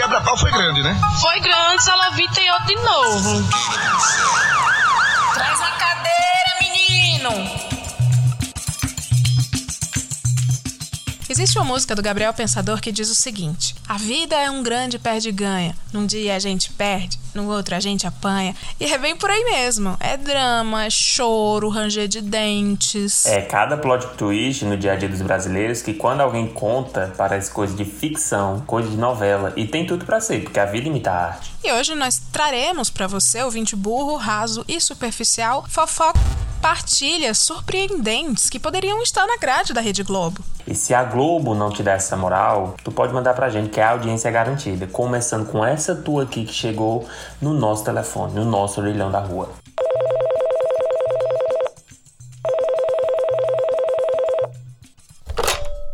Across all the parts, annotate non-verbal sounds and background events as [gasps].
quebra-pau foi grande, né? Foi grande, Salavita tem outro de novo. Traz a cadeira, menino! Existe uma música do Gabriel Pensador que diz o seguinte: A vida é um grande perde-ganha. Num dia a gente perde, no outro a gente apanha. E é bem por aí mesmo. É drama, é choro, ranger de dentes. É cada plot twist no dia a dia dos brasileiros que quando alguém conta parece coisa de ficção, coisa de novela. E tem tudo para ser, porque a vida imita a arte. E hoje nós traremos para você, ouvinte burro, raso e superficial, fofoca partilhas surpreendentes que poderiam estar na grade da Rede Globo. E se a Globo não te der essa moral, tu pode mandar pra gente que a audiência é garantida, começando com essa tua aqui que chegou no nosso telefone, no nosso orelhão da rua.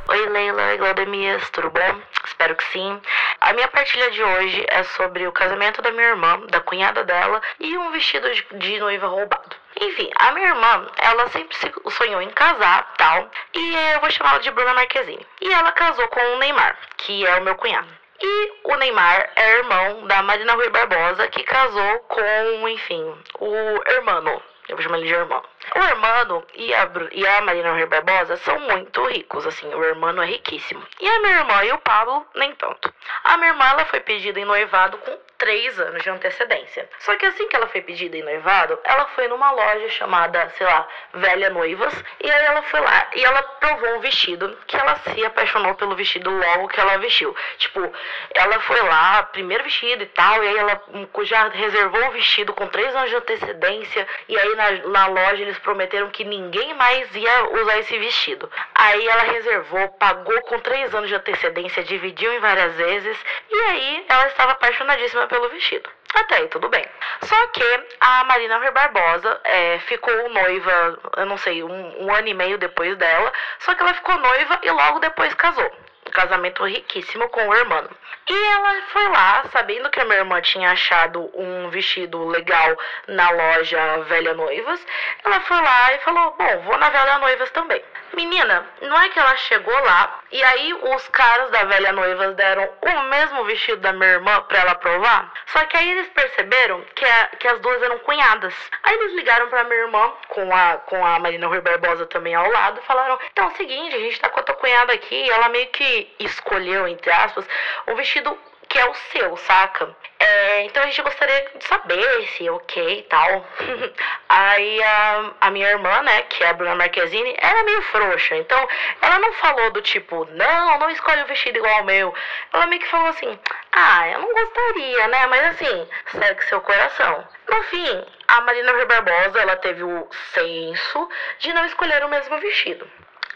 Oi, Leila e Glaudemias, tudo bom? Espero que sim. A minha partilha de hoje é sobre o casamento da minha irmã, da cunhada dela e um vestido de, de noiva roubado. Enfim, a minha irmã, ela sempre sonhou em casar, tal, e eu vou chamá-la de Bruna Marquezine. E ela casou com o Neymar, que é o meu cunhado. E o Neymar é irmão da Marina Rui Barbosa, que casou com, enfim, o hermano. Eu vou chamar ele de irmão. O Hermano e a, e a Marina Rui Barbosa são muito ricos, assim, o Hermano é riquíssimo. E a minha irmã e o Pablo, nem tanto. A minha irmã, ela foi pedida em noivado com três anos de antecedência. Só que assim que ela foi pedida em noivado, ela foi numa loja chamada, sei lá, Velha Noivas, e aí ela foi lá e ela provou um vestido que ela se apaixonou pelo vestido logo que ela vestiu. Tipo, ela foi lá, primeiro vestido e tal, e aí ela já reservou o vestido com três anos de antecedência, e aí na, na loja eles prometeram que ninguém mais ia usar esse vestido. Aí ela reservou, pagou com três anos de antecedência, dividiu em várias vezes, e aí ela estava apaixonadíssima pelo vestido. Até aí tudo bem. Só que a Marina Rui Barbosa é, ficou noiva, eu não sei, um, um ano e meio depois dela. Só que ela ficou noiva e logo depois casou um casamento riquíssimo com o irmão. E ela foi lá, sabendo que a minha irmã tinha achado um vestido legal na loja Velha Noivas, ela foi lá e falou: Bom, vou na Velha Noivas também. Menina, não é que ela chegou lá e aí os caras da Velha Noivas deram o mesmo vestido da minha irmã pra ela provar? Só que aí eles perceberam que, a, que as duas eram cunhadas. Aí eles ligaram pra minha irmã, com a, com a Marina Rui Barbosa também ao lado, e falaram: Então é o seguinte, a gente tá com a tua cunhada aqui, e ela meio que escolheu, entre aspas, um vestido que é o seu, saca? É, então a gente gostaria de saber se é ok e tal. [laughs] Aí a, a minha irmã, né, que é a Bruna Marquezine, era é meio frouxa. Então ela não falou do tipo, não, não escolhe um vestido igual ao meu. Ela meio que falou assim, ah, eu não gostaria, né? Mas assim, segue seu coração. No fim, a Marina Rui Barbosa, ela teve o senso de não escolher o mesmo vestido.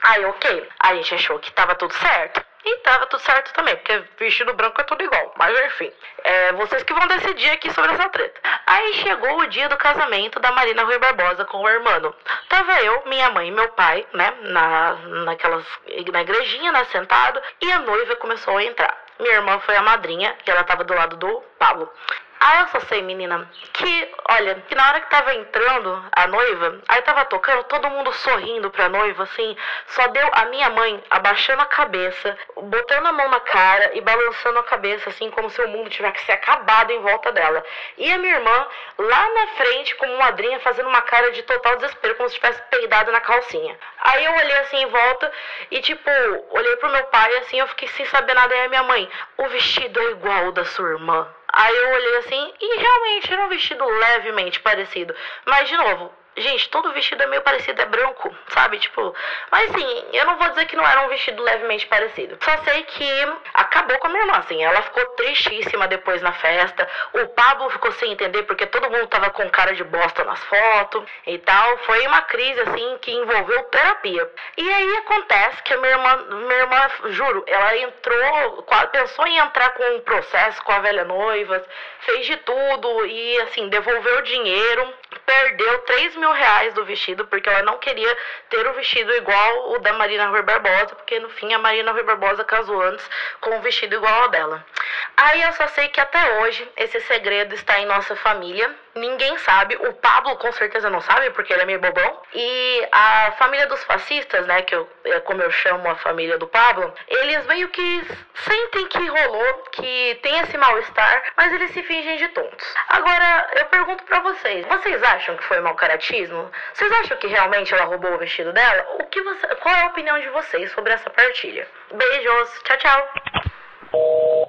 Aí, ok. A gente achou que tava tudo certo. E tava tudo certo também, porque vestido branco é tudo igual. Mas enfim, é vocês que vão decidir aqui sobre essa treta. Aí chegou o dia do casamento da Marina Rui Barbosa com o irmão. Tava eu, minha mãe e meu pai, né, na, naquelas, na igrejinha, né, sentado, e a noiva começou a entrar. Minha irmã foi a madrinha, e ela tava do lado do Pablo. Ah, eu só sei, menina, que, olha, que na hora que tava entrando a noiva, aí tava tocando, todo mundo sorrindo pra noiva, assim, só deu a minha mãe abaixando a cabeça, botando a mão na cara e balançando a cabeça, assim, como se o mundo tivesse se acabado em volta dela. E a minha irmã, lá na frente, como madrinha, fazendo uma cara de total desespero, como se tivesse peidado na calcinha. Aí eu olhei assim em volta e, tipo, olhei pro meu pai, assim, eu fiquei sem saber nada, aí a minha mãe, o vestido é igual ao da sua irmã. Aí eu olhei assim e realmente era um vestido levemente parecido. Mas, de novo, Gente, todo vestido é meio parecido, é branco, sabe? Tipo, mas assim, eu não vou dizer que não era um vestido levemente parecido. Só sei que acabou com a minha irmã, assim. Ela ficou tristíssima depois na festa. O Pablo ficou sem entender porque todo mundo tava com cara de bosta nas fotos e tal. Foi uma crise, assim, que envolveu terapia. E aí acontece que a minha irmã, minha irmã, juro, ela entrou, pensou em entrar com um processo com a velha noiva, fez de tudo e, assim, devolveu o dinheiro perdeu 3 mil reais do vestido, porque ela não queria ter o vestido igual o da Marina Rui Barbosa, porque no fim a Marina Rui Barbosa casou antes com um vestido igual ao dela. Aí eu só sei que até hoje esse segredo está em nossa família ninguém sabe. O Pablo com certeza não sabe, porque ele é meio bobão. E a família dos fascistas, né, que eu, é como eu chamo a família do Pablo, eles meio que sentem que rolou, que tem esse mal-estar, mas eles se fingem de tontos. Agora, eu pergunto para vocês, vocês acham que foi mau caratismo? Vocês acham que realmente ela roubou o vestido dela? O que você, qual é a opinião de vocês sobre essa partilha? Beijos, tchau, tchau.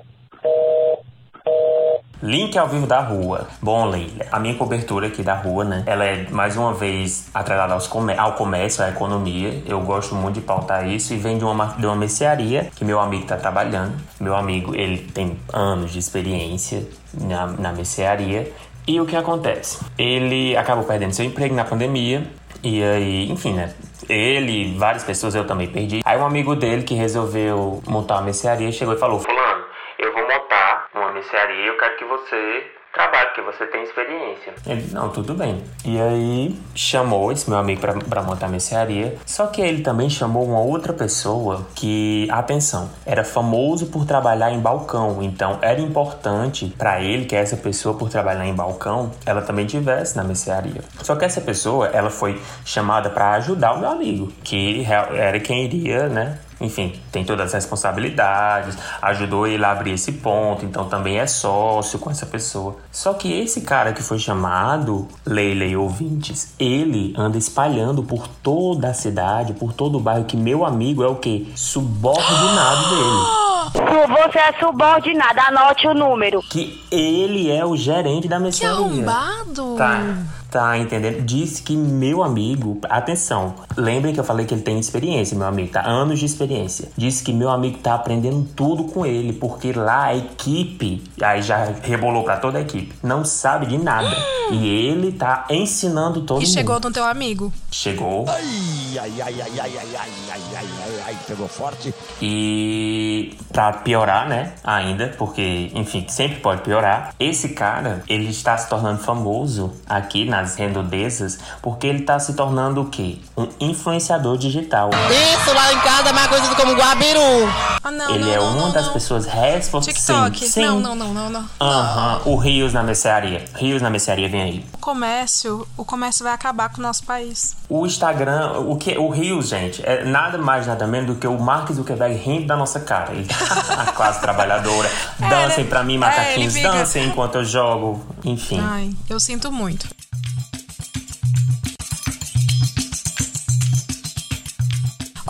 Link ao vivo da rua. Bom, Leila, a minha cobertura aqui da rua, né? Ela é mais uma vez atrelada aos comer ao comércio, à economia. Eu gosto muito de pautar isso e vem de uma, de uma mercearia que meu amigo tá trabalhando. Meu amigo, ele tem anos de experiência na, na mercearia. E o que acontece? Ele acabou perdendo seu emprego na pandemia. E aí, enfim, né? Ele, várias pessoas eu também perdi. Aí um amigo dele que resolveu montar uma mercearia chegou e falou: Fulano, eu vou montar uma mercearia, eu quero que você trabalhe, porque você tem experiência. Ele, não, tudo bem. E aí chamou esse meu amigo pra montar a mercearia. Só que ele também chamou uma outra pessoa que, atenção, era famoso por trabalhar em balcão. Então era importante para ele que essa pessoa, por trabalhar em balcão, ela também tivesse na mercearia. Só que essa pessoa, ela foi chamada para ajudar o meu amigo, que era quem iria, né? Enfim, tem todas as responsabilidades, ajudou ele a abrir esse ponto, então também é sócio com essa pessoa. Só que esse cara que foi chamado, Leila e ouvintes, ele anda espalhando por toda a cidade, por todo o bairro, que meu amigo é o quê? Subordinado dele. Você é subordinado, anote o número. Que ele é o gerente da Que mercearia. arrombado! Tá. Tá entendendo? Disse que meu amigo, atenção, lembrem que eu falei que ele tem experiência, meu amigo, tá? Anos de experiência. Disse que meu amigo tá aprendendo tudo com ele, porque lá a equipe, aí já rebolou pra toda a equipe, não sabe de nada. E ele tá ensinando todo E mundo. chegou no teu amigo. Chegou. Ai, ai, ai, ai, ai, ai, ai, ai, ai, ai, pegou forte. E pra piorar, né, ainda, porque, enfim, sempre pode piorar, esse cara, ele está se tornando famoso aqui nas redondezas, porque ele tá se tornando o quê? Um influenciador digital. Isso lá em casa é mais conhecido como Guabiru. Ah, não, ele não, é não, uma não, das não. pessoas responsáveis. TikTok. Sim, sim. Não, não, não, não, não. Aham, o Rios na mercearia. Rios na mercearia, vem aí. O comércio, o comércio vai acabar com o nosso país. O Instagram, o que o Rios, gente, é nada mais nada menos do que o Mark Zuckerberg rindo da nossa cara. A classe [laughs] trabalhadora, dancem né? pra mim, É, macaquinhos, fica- dancem enquanto eu jogo, enfim. Ai, eu sinto muito.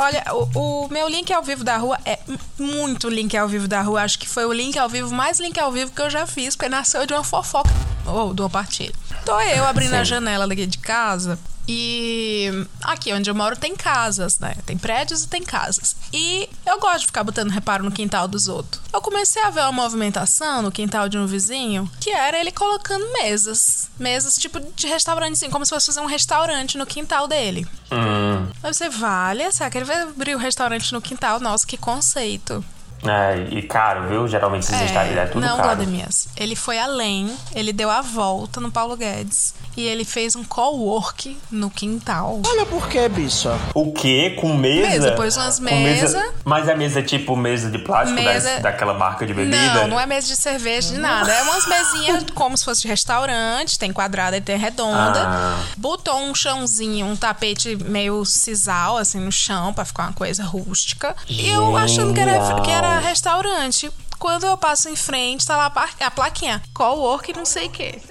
Olha, o, o meu link ao vivo da rua é muito link ao vivo da rua. Acho que foi o link ao vivo mais link ao vivo que eu já fiz, porque nasceu de uma fofoca ou de uma partilha. Tô eu abrindo a Sim. janela daqui de casa e aqui onde eu moro tem casas, né? Tem prédios e tem casas. E eu gosto de ficar botando reparo no quintal dos outros. Eu comecei a ver uma movimentação no quintal de um vizinho que era ele colocando mesas. Mesas tipo de restaurante, assim, como se fosse fazer um restaurante no quintal dele. Hum, Aí você, vale, será que ele vai abrir o restaurante no quintal? Nossa, que conceito. É, e caro, viu? Geralmente esses Instagram é tudo não, caro. Godemias. Ele foi além, ele deu a volta no Paulo Guedes e ele fez um co-work no quintal. Olha por que, bicha. O quê? Com mesa? Mesa, pôs umas Com mesa. Mas a mesa é tipo mesa de plástico Mesa- da- daquela marca de bebida? Não, não é mesa de cerveja de nada. É umas mesinhas como se fosse de restaurante, tem quadrada e tem redonda. Ah. Botou um chãozinho, um tapete meio sisal, assim, no chão, pra ficar uma coisa rústica. E eu achando que era, que era restaurante. Quando eu passo em frente, tá lá a plaquinha. Co-work não sei o quê.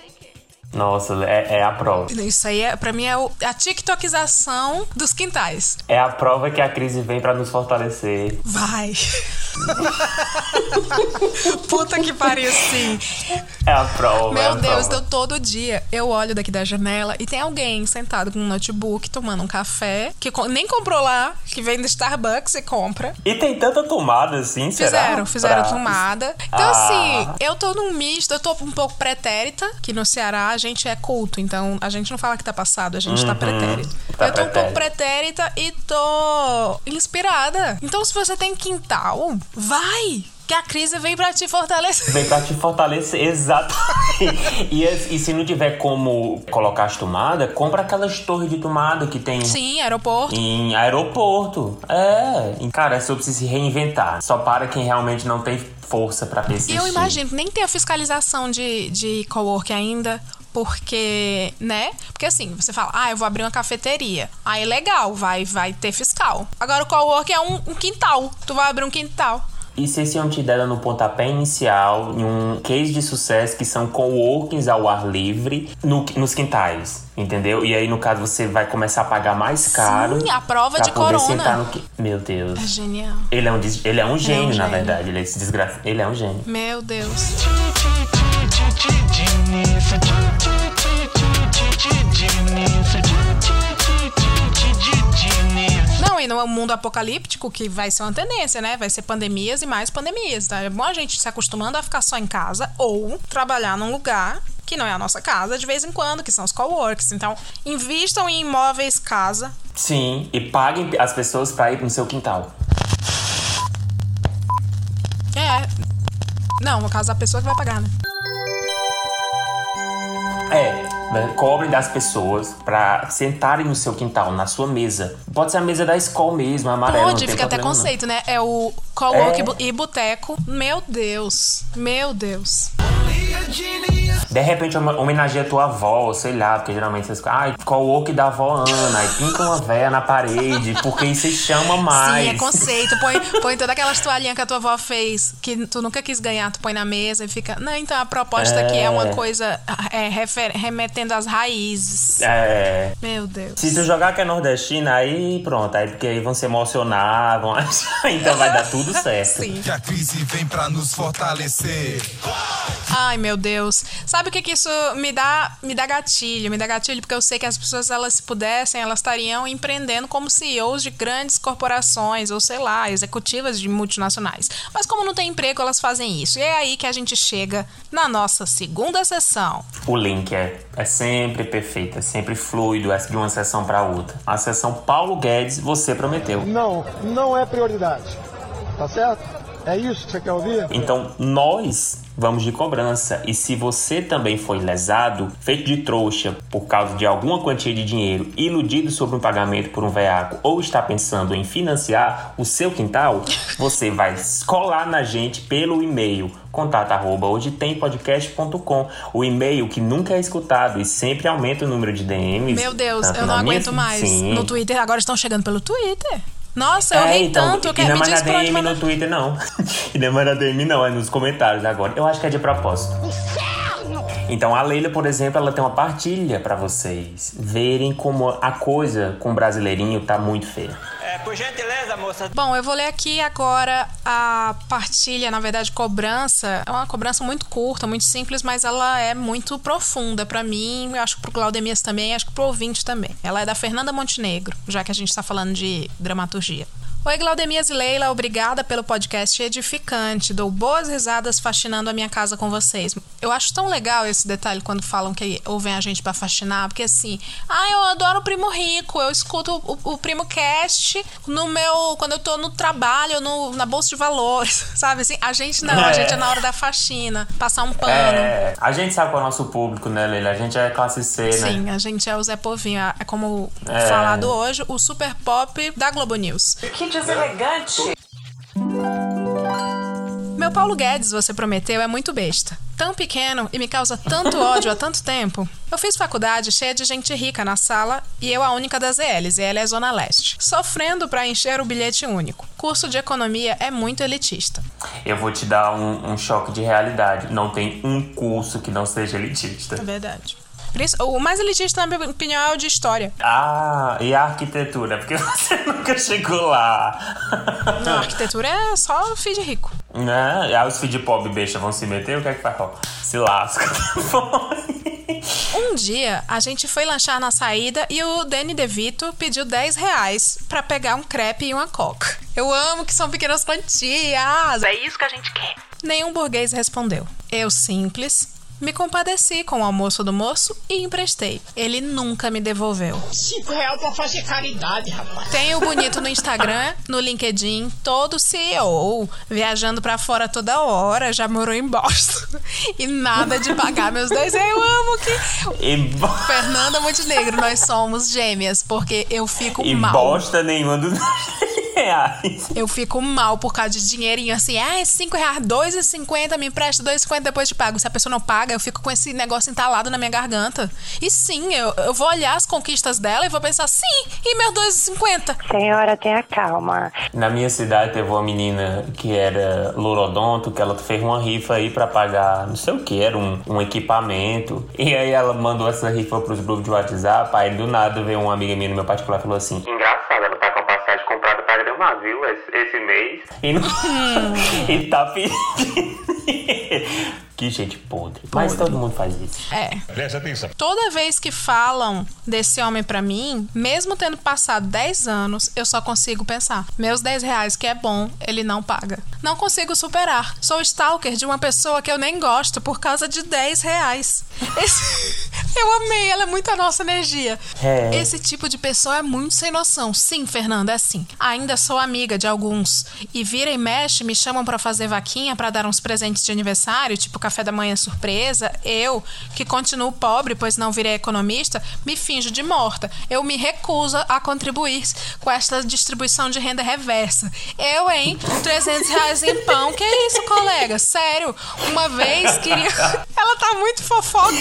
Nossa, é, é a prova. Isso aí, é, pra mim, é o- a tiktokização dos quintais. É a prova que a crise vem pra nos fortalecer. Vai. [laughs] Puta que pariu, sim. É a prova. é a Meu Deus, prova. eu todo dia eu olho daqui da janela e tem alguém sentado com um notebook tomando um café, que nem comprou lá, que vem do Starbucks e compra. E tem tanta tomada assim, será? Fizeram, fizeram Pra- tomada. Então, Ah. assim, eu tô num misto, eu tô um pouco pretérita, que no Ceará gente é culto, então a gente não fala que tá passado, a gente tá Uhum, pretérito. tá eu tô um pouco pretérito. pretérita e tô inspirada. Então, se você tem quintal, vai! Que a crise vem pra te fortalecer. Vem pra te fortalecer, exatamente. e, e se não tiver como colocar as tomadas, compra aquelas torres de tomada que tem Sim, aeroporto. em aeroporto. É. Cara, é sobre se reinventar. Só para quem realmente não tem força pra persistir. Eu imagino nem tem a fiscalização de, de cowork ainda. Porque, né? Porque assim, você fala, ah, eu vou abrir uma cafeteria. Aí legal, vai, vai ter fiscal. Agora o cowork é um, um quintal. Tu vai abrir um quintal. E vocês tinham te dado no pontapé inicial em um case de sucesso que são coworkings ao ar livre no- nos quintais, entendeu? E aí, no caso, você vai começar a pagar mais caro. Sim, a prova pra de poder corona. sentar no Meu Deus. É genial. Ele é um, des- ele é um gênio, na gênio. verdade. Ele é esse desgraça. Ele é um gênio. Meu Deus. Não, e no mundo apocalíptico, que vai ser uma tendência, né? Vai ser pandemias e mais pandemias, tá? É bom a gente se acostumando a ficar só em casa ou trabalhar num lugar que não é a nossa casa de vez em quando, que são os coworks. Então, invistam em imóveis casa. Sim, e paguem as pessoas pra ir no seu quintal. É. Não, no caso da pessoa que vai pagar, né? É, né, cobrem das pessoas pra sentarem no seu quintal, na sua mesa. Pode ser a mesa da escola mesmo, amarela. Pode, fica até problema, não. conceito, né? É o cowork É. e e boteco. Meu Deus. Meu Deus. De repente hom- homenageia a tua avó, sei lá, porque geralmente vocês ficam, ai, co-work da avó Ana, aí pinta uma véia na parede, porque isso se chama mais. Sim, é conceito. Põe, põe todas aquelas toalhinhas que a tua avó fez, que tu nunca quis ganhar, tu põe na mesa e fica. Não, então a proposta aqui é uma coisa é, refer- remetendo às raízes. É. Meu Deus. Se tu jogar que é nordestina, aí pronto, aí porque aí vão se emocionar, vão achar, [laughs] então vai dar tudo certo. Sim. Que a crise vem pra nos fortalecer. Ai, meu Deus. Sabe o que que isso me dá? Me dá gatilho. Me dá gatilho porque eu sei que as pessoas, elas se pudessem, elas estariam empreendendo como CEOs de grandes corporações ou sei lá, executivas de multinacionais. Mas como não tem emprego, elas fazem isso. E é aí que a gente chega na nossa segunda sessão. O link é, é sempre perfeito, é sempre fluido, é de uma sessão pra outra. A sessão Paulo Guedes, você prometeu. Não, não é prioridade. Tá certo? É isso que você quer ouvir? Então, nós vamos de cobrança. E se você também foi lesado, feito de trouxa por causa de alguma quantia de dinheiro, iludido sobre um pagamento por um veaco ou está pensando em financiar o seu quintal, [laughs] você vai colar na gente pelo e-mail contato arroba hoje tem podcast.com o e-mail que nunca é escutado e sempre aumenta o número de DMs Meu Deus, eu não na minha- aguento mais. Sim. No Twitter, agora estão chegando pelo Twitter. Nossa, eu É, ri então, tanto. Eu quero não é me mais na diz por onde DM mandar. no Twitter, não. [laughs] e não é mais na DM, não. É nos comentários agora. Eu acho que é de propósito. Então, a Leila, por exemplo, ela tem uma partilha pra vocês verem como a coisa com o brasileirinho tá muito feia. Por gentileza, moça. Bom, eu vou ler aqui agora a partilha, na verdade, cobrança. É uma cobrança muito curta, muito simples, mas ela é muito profunda pra mim, eu acho que pro Claudemias também, acho que pro ouvinte também. Ela é da Fernanda Montenegro, já que a gente tá falando de dramaturgia. Oi, Glaudemias e Leila, obrigada pelo podcast edificante. Dou boas risadas faxinando a minha casa com vocês. Eu acho tão legal esse detalhe quando falam que ouvem a gente pra faxinar, porque assim, ah, eu adoro o Primo Rico, eu escuto o, o Primo Cast no meu. quando eu tô no trabalho, no, na bolsa de valores, [laughs] sabe? Assim, a gente não, a É. gente é na hora da faxina, passar um pano. É, a gente sabe qual é o nosso público, né, Leila? A gente é classe C, né? Sim, a gente é o Zé Povinho, é como É. falado hoje, o super pop da Globo News. Que deselegante. Meu Paulo Guedes, você prometeu, é muito besta. Tão pequeno e me causa tanto ódio há tanto tempo. Eu fiz faculdade cheia de gente rica na sala e eu a única das ELs, e ela é Zona Leste. Sofrendo pra encher o bilhete único. Curso de economia é muito elitista. Eu vou te dar um, um choque de realidade. Não tem um curso que não seja elitista. É verdade. O mais elitista, na minha opinião, é o de história. Ah, e a arquitetura? Porque [laughs] você nunca chegou lá. Não, arquitetura é só filho de rico. Né? Aí os filhos de pobre besta vão se meter, o que é que faz? Se lasca. Um dia, a gente foi lanchar na saída e o Danny DeVito pediu 10 reais pra pegar um crepe e uma coca. Eu amo que são pequenas quantias. É isso que a gente quer. Nenhum burguês respondeu. Eu, simples, me compadeci com o almoço do moço e emprestei. Ele nunca me devolveu. Cinco real pra fazer caridade, rapaz. Tenho o bonito no Instagram, no LinkedIn, todo CEO, viajando pra fora toda hora, já morou em Boston. E nada de pagar meus 10 reais. Eu amo que. E, bo- Fernanda Montenegro, nós somos gêmeas, porque eu fico e mal. bosta nenhuma do. Reais. Eu fico mal por causa de dinheirinho assim. Ah, é 5 reais, 2,50, me empresta 2,50 depois te pago. Se a pessoa não paga, eu fico com esse negócio entalado na minha garganta. E sim, eu, eu vou olhar as conquistas dela e vou pensar, sim, e meus 2,50? Senhora, tenha calma. Na minha cidade teve uma menina que era lorodonto, que ela fez uma rifa aí pra pagar, não sei o que, era um, um equipamento. E aí ela mandou essa rifa pros grupos de WhatsApp, aí do nada veio uma amiga minha no meu particular e falou assim, engraçado, ela viu, esse, esse mês. E, não... [laughs] e tá pedindo... Que gente podre. Mas todo mundo faz isso. É. Preste atenção. Toda vez que falam desse homem pra mim, mesmo tendo passado 10 anos, eu só consigo pensar: meus 10 reais que é bom, ele não paga. Não consigo superar. Sou stalker de uma pessoa que eu nem gosto por causa de 10 reais. Esse- [laughs] Eu amei, ela é muito a nossa energia. É. Esse tipo de pessoa é muito sem noção. Sim, Fernanda, é assim. Ainda sou amiga de alguns. E vira e mexe, me chamam pra fazer vaquinha pra dar uns presentes de aniversário, tipo café da manhã surpresa. Eu, que continuo pobre, pois não virei economista, me finjo de morta. Eu me recuso a contribuir com esta distribuição de renda reversa. Eu, hein? 300 reais em pão. Que isso, colega? Sério. Uma vez queria. [laughs] Ela tá muito fofoca.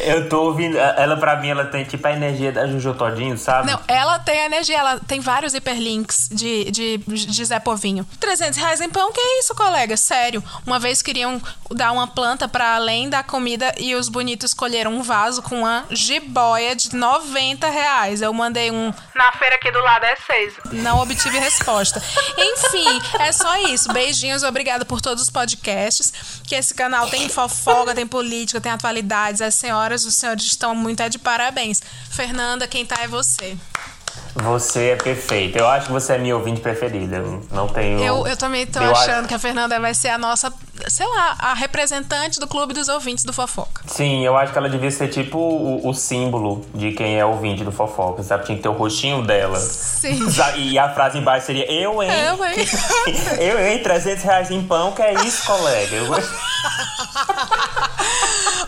Eu tô ouvindo. Ela, pra mim, ela tem tipo a energia da Juju Todinho, sabe? Não, ela tem energia, ela tem vários hiperlinks de, de, de Zé Povinho. 300 reais em pão, que isso, colega? Sério. Uma vez queriam dar uma planta pra além da comida e os bonitos escolheram um vaso com uma jiboia de 90 reais. Eu mandei um. Na feira aqui do lado é 6. Não obtive resposta. Enfim, é só isso. Beijinhos, obrigada por todos os podcasts. Que esse canal tem fofoca, tem política, tem atualidades. As senhoras e os senhores estão muito é de parabéns. Fernanda, quem tá é você. Você é perfeita. Eu acho que você é minha ouvinte preferida. Eu não tenho. Eu, eu também tô Eu achando acho- que a Fernanda vai ser a nossa, sei lá, a representante do clube dos ouvintes do Fofoca. Sim, eu acho que ela devia ser tipo o, o símbolo de quem é ouvinte do fofoca, sabe? Tinha que ter o rostinho dela. Sim. [laughs] E a frase embaixo seria: Eu, hein? Eu, hein? [laughs] eu, hein? 300 reais em pão, que é isso, colega? Eu [laughs]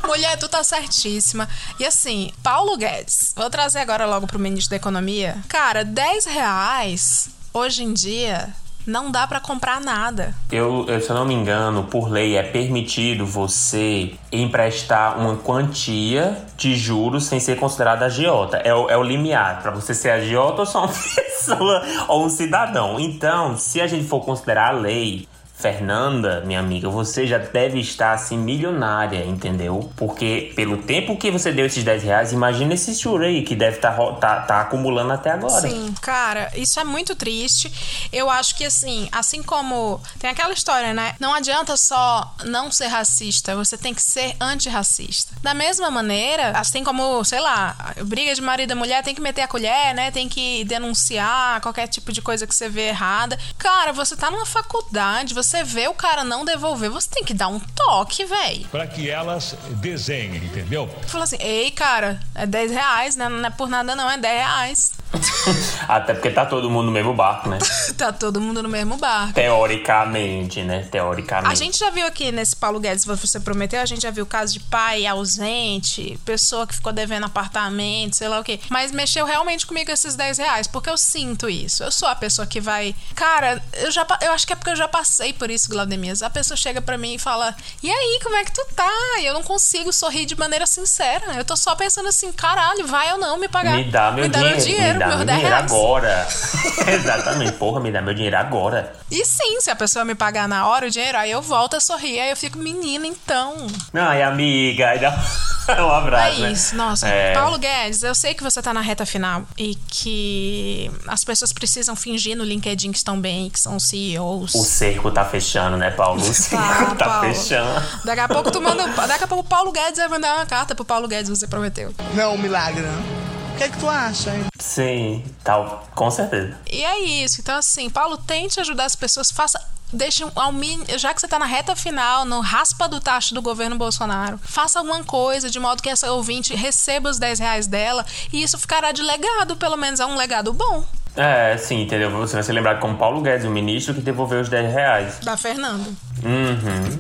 Mulher, tu tá certíssima. E assim, Paulo Guedes, vou trazer agora logo pro ministro da Economia. Cara, 10 reais, hoje em dia, não dá pra comprar nada. Eu, eu, se eu não me engano, por lei é permitido você emprestar uma quantia de juros sem ser considerado agiota. É o, é o limiar para você ser agiota ou só uma [laughs] pessoa ou um cidadão. Então, se a gente for considerar a lei, Fernanda, minha amiga, você já deve estar assim milionária, entendeu? Porque pelo tempo que você deu esses 10 reais, imagina esse juro aí que deve estar tá, tá acumulando até agora. Sim, cara, isso é muito triste. Eu acho que assim, assim como tem aquela história, né? Não adianta só não ser racista, você tem que ser antirracista. Da mesma maneira, assim como, sei lá, briga de marido e mulher, tem que meter a colher, né? Tem que denunciar qualquer tipo de coisa que você vê errada. Cara, você tá numa faculdade, você vê o cara não devolver, você tem que dar um toque, véi. Para que elas desenhem, entendeu? Fala assim, ei, cara, é 10 reais, né? Não é por nada não, é 10 reais. [laughs] Até porque tá todo mundo no mesmo barco, né? [laughs] tá todo mundo no mesmo barco. Teoricamente, né? Teoricamente. A gente já viu aqui nesse Paulo Guedes, você prometeu, a gente já viu caso de pai ausente, pessoa que ficou devendo apartamento, sei lá o quê. Mas mexeu realmente comigo esses 10 reais, porque eu sinto isso. Eu sou a pessoa que vai. Cara, eu já eu acho que é porque eu já passei por isso, Glaudemias. A pessoa chega pra mim e fala: E aí, como é que tu tá? E eu não consigo sorrir de maneira sincera. Eu tô só pensando assim, caralho, vai ou não me pagar. Me dá meu me dá dinheiro, meu dinheiro, me dá meu 10 dinheiro reais. agora. [laughs] Exatamente, porra, me dá meu dinheiro agora. E sim, se a pessoa me pagar na hora o dinheiro, aí eu volto a sorrir, aí eu fico, menina, então. Ai, amiga, aí dá [laughs] um abraço, É né? isso, nossa. É. Paulo Guedes, eu sei que você tá na reta final e que as pessoas precisam fingir no LinkedIn que estão bem, que são CEOs. O cerco tá fechando, né, Paulo? O cerco [laughs] tá, Paulo. fechando. Daqui a pouco tu manda. Daqui a pouco o Paulo Guedes vai mandar uma carta pro Paulo Guedes, você prometeu. Não é um milagre, não. O que é que tu acha, hein? Sim, tá, com certeza. E é isso. Então, assim, Paulo, tente ajudar as pessoas, faça. Deixe um- ao mínimo, já que você tá na reta final, no raspa do tacho do governo Bolsonaro, faça alguma coisa de modo que essa ouvinte receba os 10 reais dela e isso ficará de legado, pelo menos é um legado bom É, sim, entendeu? Você vai ser lembrado como Paulo Guedes, o ministro que devolveu os 10 reais. da Fernanda. Uhum.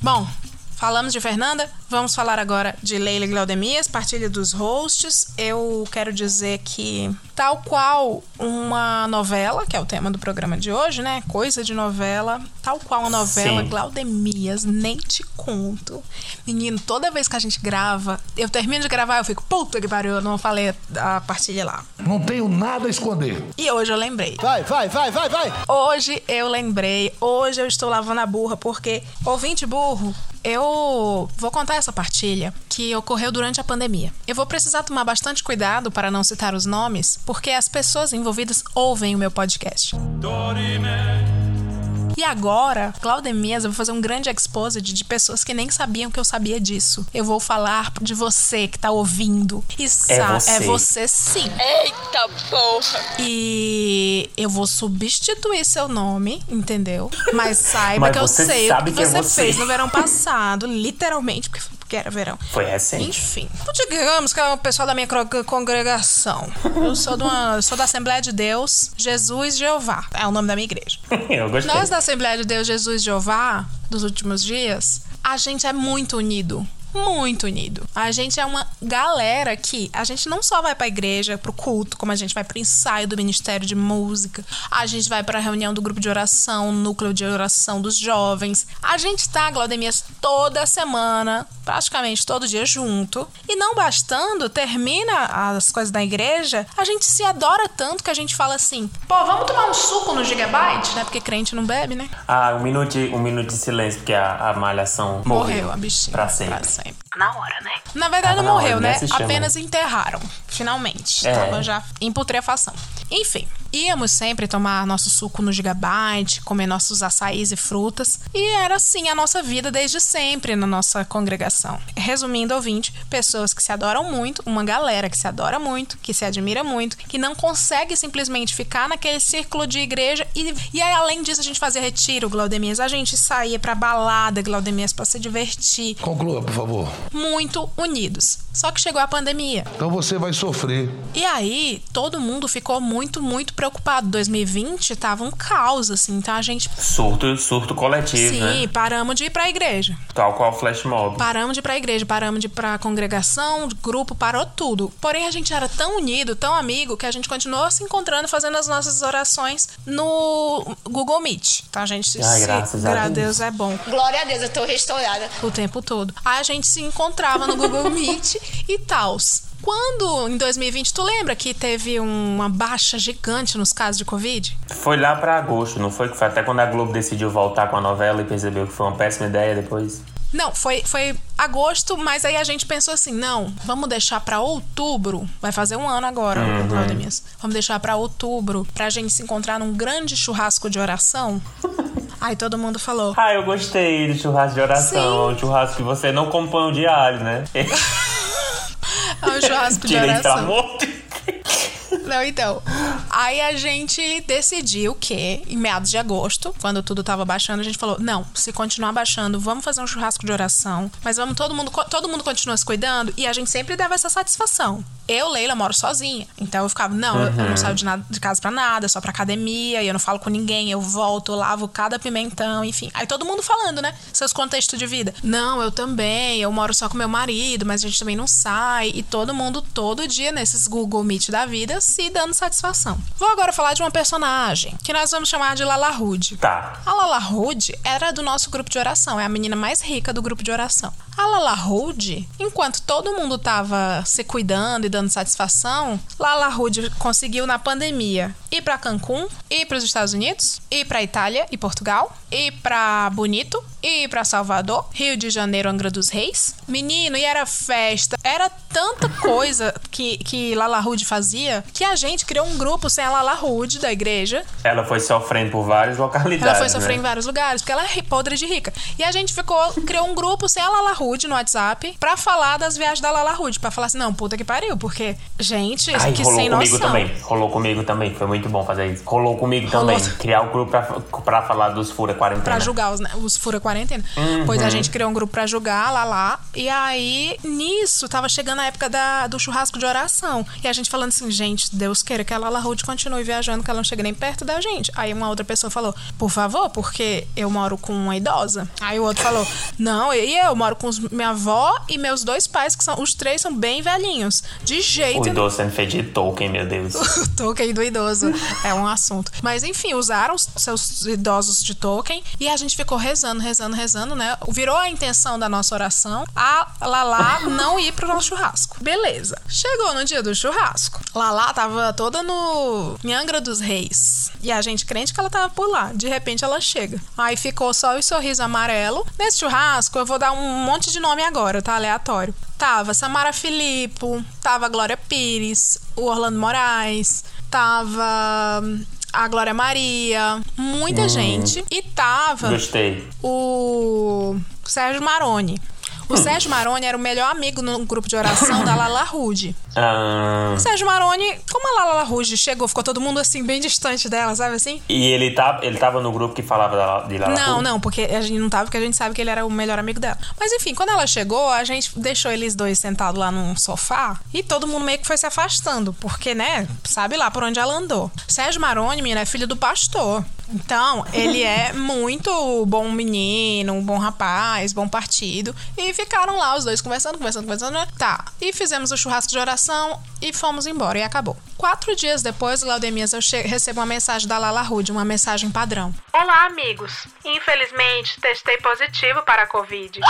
Bom, Falamos de Fernanda, vamos falar agora de Leila e Glaudemias, partilha dos hosts. Eu quero dizer que, tal qual uma novela, que é o tema do programa de hoje, né? Coisa de novela, tal qual uma novela, Sim. Glaudemias, nem te conto. Menino, toda vez que a gente grava, eu termino de gravar, eu fico, puta que pariu, eu não falei a partilha lá. Não tenho nada a esconder. E hoje eu lembrei. Vai, vai, vai, vai, vai. Hoje eu lembrei, hoje eu estou lavando a burra, porque, ouvinte burro, eu vou contar essa partilha que ocorreu durante a pandemia. Eu vou precisar tomar bastante cuidado para não citar os nomes, porque as pessoas envolvidas ouvem o meu podcast. E agora, Claudemias, eu vou fazer um grande exposed de pessoas que nem sabiam que eu sabia disso. Eu vou falar de você que tá ouvindo. E sa- você. é você sim. Eita porra! E eu vou substituir seu nome, entendeu? Mas saiba Mas que eu sei o que que é você, você. fez no verão passado, literalmente, porque, porque era verão. Foi recente. Enfim, então digamos que é o pessoal da minha congregação. Eu sou, de uma, sou da Assembleia de Deus, Jesus Jeová. É o nome da minha igreja. [laughs] Eu gostei. Nós da Assembleia de Deus Jesus Jeová, dos últimos dias, a gente é muito unido. Muito unido. A gente é uma galera que a gente não só vai pra igreja, pro culto, como a gente vai pro ensaio do Ministério de Música, a gente vai pra reunião do grupo de oração, núcleo de oração dos jovens. A gente tá, Glaudemias, toda semana, praticamente todo dia junto. E não bastando, termina as coisas da igreja, a gente se adora tanto que a gente fala assim: pô, vamos tomar um suco no Gigabyte, né? Porque crente não bebe, né? Ah, um minuto, de- um minuto de silêncio, porque a, a malhação morreu. Morreu a bichinha. Pra sempre. Pra sempre. same. Na hora, né? Na verdade, Tava não na hora, morreu, nem né? Apenas enterraram, finalmente. É. Tava já em putrefação. Enfim, íamos sempre tomar nosso suco no Gigabyte, comer nossos açaís e frutas. E era assim a nossa vida desde sempre na nossa congregação. Resumindo, ouvinte, pessoas que se adoram muito, uma galera que se adora muito, que se admira muito, que não consegue simplesmente ficar naquele círculo de igreja. E, e aí, além disso, a gente fazia retiro, Glaudemias. A gente saía pra balada, Glaudemias, pra se divertir Conclua, por favor. Muito unidos. Só que chegou a pandemia. Então você vai sofrer. E aí, todo mundo ficou muito, muito preocupado. 2020 tava um caos, assim. Então a gente, Surto, surto coletivo, sim, né? paramos de ir pra igreja. Tal qual flash mob. Paramos de ir pra igreja, paramos de ir pra congregação, grupo, parou tudo. Porém, a gente era tão unido, tão amigo, que a gente continuou se encontrando, fazendo as nossas orações no Google Meet. Então a gente se. Ai, graças a graças Deus. é bom. Glória a Deus, eu tô restaurada. o tempo todo. Aí a gente se encontrava no Google [laughs] Meet e tals. Quando, em 2020, tu lembra que teve uma baixa gigante nos casos de Covid? Foi lá pra agosto, não foi? Foi até quando a Globo decidiu voltar com a novela e percebeu que foi uma péssima ideia depois. Não, foi, foi agosto, mas aí a gente pensou assim: não, vamos deixar pra outubro. Vai fazer um ano agora, Uhum. Claudemias. Vamos deixar pra outubro pra gente se encontrar num grande churrasco de oração. [laughs] Aí todo mundo falou: Ah, eu gostei do churrasco de oração. Sim. O churrasco que você não come pão de alho, né? [laughs] é um churrasco de Tirei pra oração. Não, então. Aí a gente decidiu que, em meados de agosto, quando tudo tava baixando, a gente falou: não, se continuar baixando, vamos fazer um churrasco de oração. Mas vamos, todo mundo, todo mundo continua se cuidando e a gente sempre dava essa satisfação. Eu, Leila, moro sozinha. Então eu ficava, não, eu- eu Uhum. não saio de, nada, de casa pra nada, só pra academia, e eu não falo com ninguém, eu volto, eu lavo cada pimentão, enfim. Aí todo mundo falando, né? Seus contextos de vida. Não, eu também, eu moro só com meu marido, mas a gente também não sai. E todo mundo, todo dia, nesses Google Meet da vida, se dando satisfação. Vou agora falar de uma personagem que nós vamos chamar de Lala Rude. Tá. A Lala Rude era do nosso grupo de oração, é a menina mais rica do grupo de oração. A Lala Rude, enquanto todo mundo tava se cuidando e dando satisfação, Lala Rude conseguiu na pandemia ir pra Cancún, ir pros Estados Unidos, ir pra Itália e Portugal, ir pra Bonito, ir pra Salvador, Rio de Janeiro, Angra dos Reis. Menino, e era festa, era tanta coisa que, que Lala Rude fazia que a gente criou um grupo sem a Lala Rude da igreja Ela foi sofrendo por várias localidades. ela foi sofrer em né? vários lugares, porque ela é podre de rica. E a gente ficou, criou um grupo sem a Lala Rude no WhatsApp pra falar das viagens da Lala Rude. Pra falar assim, não, puta que pariu, porque, gente, Ai, que rolou sem comigo noção. também. Rolou comigo também. Foi muito bom fazer isso. Rolou comigo Rolou. também. Criar o grupo pra, pra falar dos fura quarentena. Pra julgar os, né, os fura quarentena. Uhum. Pois a gente criou um grupo pra julgar lá lá. E aí, nisso, tava chegando a época da, do churrasco de oração. E a gente falando assim, gente, Deus queira que a Lala Ruth continue viajando, que ela não chega nem perto da gente. Aí uma outra pessoa falou, por favor, porque eu moro com uma idosa. Aí o outro falou, não, e eu moro com minha avó e meus dois pais, que são os três são bem velhinhos. De jeito O idoso sendo feito de Tolkien, meu Deus. [laughs] O Tolkien do idoso é um assunto. Mas enfim, usaram os seus idosos de Tolkien e a gente ficou rezando, rezando, rezando, né? Virou a intenção da nossa oração a Lala não ir pro nosso churrasco. Beleza. Chegou no dia do churrasco. Lala tava toda no Angra dos Reis. E a gente crente que ela tava por lá. De repente ela chega. Aí ficou só o sorriso amarelo. Nesse churrasco, eu vou dar um monte de nome agora, tá? Aleatório. Tava Samara Filippo, tava Glória Pires, o Orlando Moraes, tava hum, a Glória Maria, muita Hum. gente. E tava Gostei. o Sérgio Maroni. O Sérgio Maroni era o melhor amigo no grupo de oração da Lala Rude. Ah, O Sérgio Maroni, como a Lala Rude chegou, ficou todo mundo assim, bem distante dela, sabe assim? e ele, tá, ele tava no grupo que falava de Lala Não, Ruth? não, porque a gente não tava, porque a gente sabe que ele era o melhor amigo dela. Mas enfim, quando ela chegou, a gente deixou eles dois sentados lá num sofá e todo mundo meio que foi se afastando, porque, né, sabe lá por onde ela andou. Sérgio Maroni, menina, é filho do pastor. Então, ele é muito bom menino, um bom rapaz, bom partido. E ficaram lá os dois conversando, conversando, conversando. né? Tá. E fizemos o churrasco de oração e fomos embora. E acabou. Quatro dias depois, Laudemias, eu recebo uma mensagem da Lala Rude, uma mensagem padrão. Olá, amigos. Infelizmente, testei positivo para a Covid.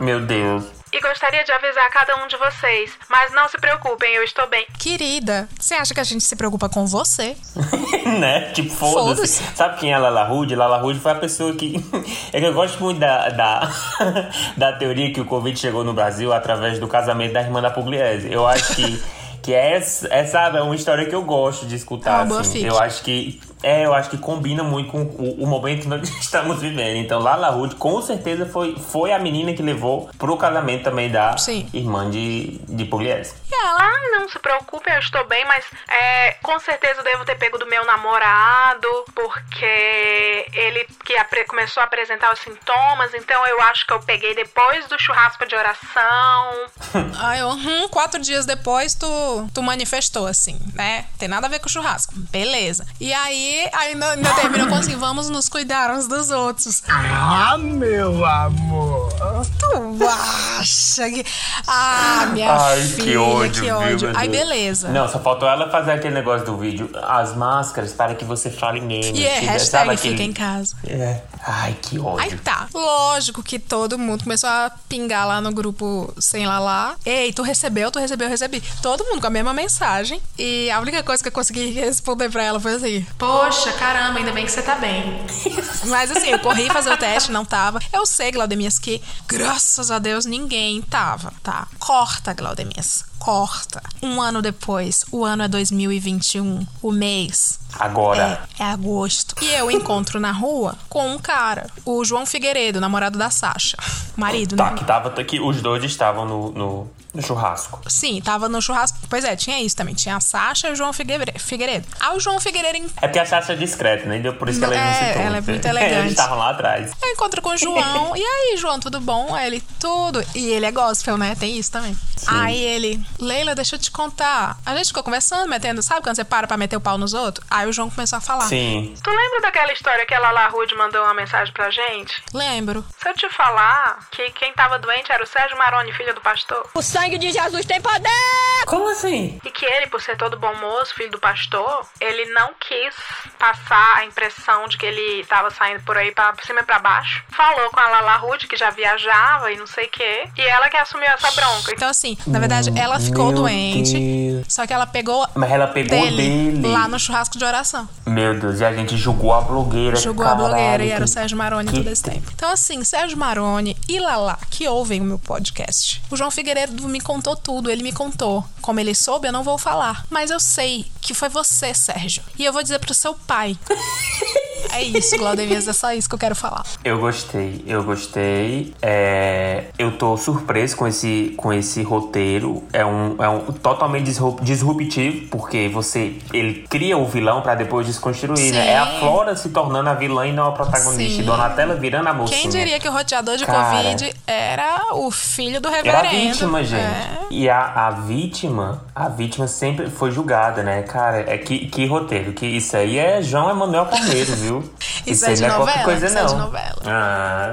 Meu Deus. E gostaria de avisar cada um de vocês. Mas não se preocupem, eu estou bem. Querida, você acha que a gente se preocupa com você? [laughs] né? Tipo, foda-se. Foda-se. Sabe quem é Lala Rude? Lala Rude foi a pessoa que. [laughs] é que eu gosto muito da, da, [laughs] da teoria que o Covid chegou no Brasil através do casamento da irmã da Pugliese. Eu acho que. Que é, é, sabe, é uma história que eu gosto de escutar. É uma boa assim. Eu acho que. É, eu acho que combina muito com o, o momento que nós [laughs] estamos vivendo. Então, Lala Rude, com certeza, foi, foi a menina que levou pro casamento também da Sim. irmã de, de Pugliese. E ela, ah, não se preocupe, eu estou bem, mas é, com certeza eu devo ter pego do meu namorado, porque ele que apre- começou a apresentar os sintomas, então eu acho que eu peguei depois do churrasco de oração. [laughs] Aí eu, hum, quatro dias depois tu, tu manifestou assim, né? Tem nada a ver com o churrasco. Beleza. E aí, ainda, ainda terminou com assim, vamos nos cuidar uns dos outros. Ah, meu amor. Tu acha que. Ah, minha Ai, filha, que ódio, que ódio. viu, meu Aí, Deus. beleza. Não, só faltou ela fazer aquele negócio do vídeo. As máscaras para que você fale menos. E é hashtag sabe aquele- fica em casa. É. Ai, que ódio. Aí tá. Lógico que todo mundo começou a pingar lá no grupo sem lá lá. Ei, tu recebeu, tu recebeu, eu recebi. Todo mundo com a mesma mensagem. E a única coisa que eu consegui responder pra ela foi assim: Poxa, caramba, ainda bem que você tá bem. [laughs] Mas assim, eu corri fazer o teste, não tava. Eu sei, Glaudemias, que graças a Deus ninguém tava, tá? Corta, Glaudemias. Corta. Um ano depois, o ano é 2021, o mês Agora. é, é agosto. E eu encontro na rua com um cara, o João Figueiredo, namorado da Sasha. Marido, Tá, né? que, tava, que os dois estavam no, no, no churrasco. Sim, tava no churrasco. Pois é, tinha isso também. Tinha a Sasha e o João Figueiredo. Ah, o João Figueiredo em- É porque a Sasha é discreta, né? Deu por isso que ela É, não citou. ela é muito [laughs] Eles elegante. estavam lá atrás. Eu encontro com o João. E aí, João, tudo bom? Aí ele, tudo. E ele é gospel, né? Tem isso também. Aí ele, Leila, deixa eu te contar. A gente ficou conversando, metendo, sabe quando você para pra meter o pau nos outros? Aí o João começou a falar. Sim. Tu lembra daquela história que a Lala Rude mandou uma mensagem pra gente? Lembro. Se eu te falar que quem tava doente era o Sérgio Maroni, filho do pastor. O sangue de Jesus tem poder! Como assim? E que ele, por ser todo bom moço, filho do pastor, ele não quis passar a impressão de que ele tava saindo por aí pra cima e pra baixo. Falou com a Lala Rude, que já viajava e não sei o quê. E ela que assumiu essa bronca. Então, assim, na verdade, ela ficou Meu doente. Deus. Só que ela pegou Mas ela pegou dele. lá no churrasco de oração. Meu Deus, e a gente julgou a blogueira. Jogou a caralho, blogueira e era o Sérgio Maroni que- todo esse tempo. Então, assim, Sérgio Maroni e Lala, que ouvem o meu podcast. O João Figueiredo me contou tudo, ele me contou. Como ele soube, eu não vou falar. Mas eu sei que foi você, Sérgio. E eu vou dizer pro seu pai. [laughs] É isso, Glaudemias, é só isso que eu quero falar. Eu gostei, eu gostei. É, eu tô surpreso com esse, com esse roteiro. É um, é um totalmente disruptivo, porque você ele cria o vilão para depois desconstruir, né? É a Flora se tornando a vilã e não a protagonista. Sim. E Donatella virando a mocinha. Quem diria que o roteador de Cara, Covid era o filho do reverendo? Era a vítima, gente. É. E a, a vítima, a vítima sempre foi julgada, né? Cara, é que, que roteiro. Que isso aí é João Emanuel Carneiro, viu? [laughs] isso, isso é de não novela, é coisa, isso não. É de novela. Ah.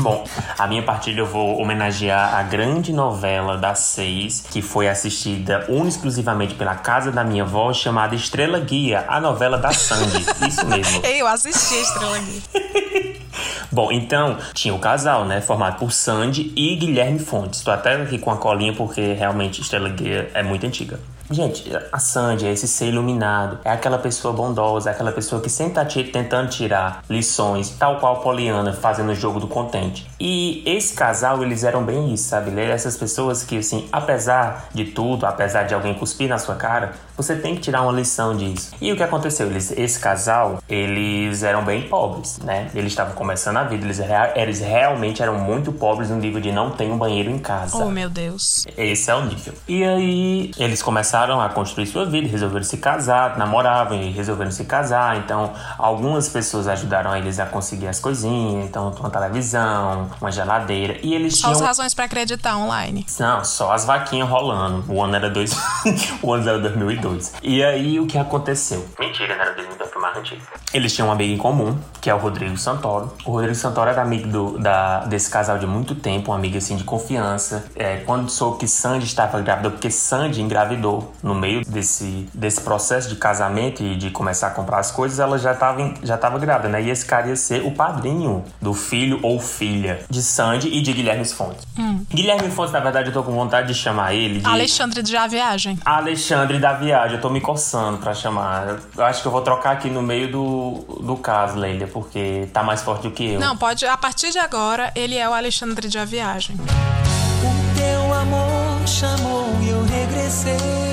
Bom, a minha partilha eu vou homenagear a grande novela das seis, que foi assistida única exclusivamente pela casa da minha avó, chamada Estrela Guia, a novela da Sandy. Isso mesmo. [laughs] eu assisti Estrela Guia. [laughs] Bom, então, tinha o casal, né? Formado por Sandy e Guilherme Fontes. Tô até aqui com a colinha porque realmente Estrela Guia é muito antiga. Gente, a Sandy é esse ser iluminado, é aquela pessoa bondosa, é aquela pessoa que sempre tá tentando tirar lições, tal qual Poliana fazendo o jogo do contente. E esse casal, eles eram bem isso, sabe? Essas pessoas que, assim, apesar de tudo, apesar de alguém cuspir na sua cara, você tem que tirar uma lição disso. E o que aconteceu? Eles, esse casal, eles eram bem pobres, né? Eles estavam começando a vida, eles, eles realmente eram muito pobres no nível de não ter um banheiro em casa. Oh, meu Deus. Esse é o nível. E aí, eles começaram começaram a construir sua vida, resolveram se casar, namoravam e resolveram se casar. Então, algumas pessoas ajudaram eles a conseguir as coisinhas, então uma televisão, uma geladeira. E eles só tinham. Só as razões para acreditar online. Não, só as vaquinhas rolando. O ano era dois... [laughs] o ano era 2002. E aí o que aconteceu? Mentira, não era 2002, foi mais antigo. Eles tinham um amigo em comum, que é o Rodrigo Santoro. O Rodrigo Santoro era amigo do, da, desse casal de muito tempo, um amigo assim de confiança. É, quando soube que Sandy estava grávida, porque Sandy engravidou no meio desse, desse processo de casamento e de começar a comprar as coisas, ela já estava já tava grávida, né? E esse cara ia ser o padrinho do filho ou filha de Sandy e de Guilherme Fontes. Hum. Guilherme Fontes, na verdade, eu tô com vontade de chamar ele de... Alexandre de A Viagem. Alexandre da Viagem. Eu tô me coçando pra chamar. Eu acho que eu vou trocar aqui no meio do, do caso, Leila, porque tá mais forte do que eu. Não, pode. A partir de agora, ele é o Alexandre de A Viagem. O teu amor chamou e eu regressei.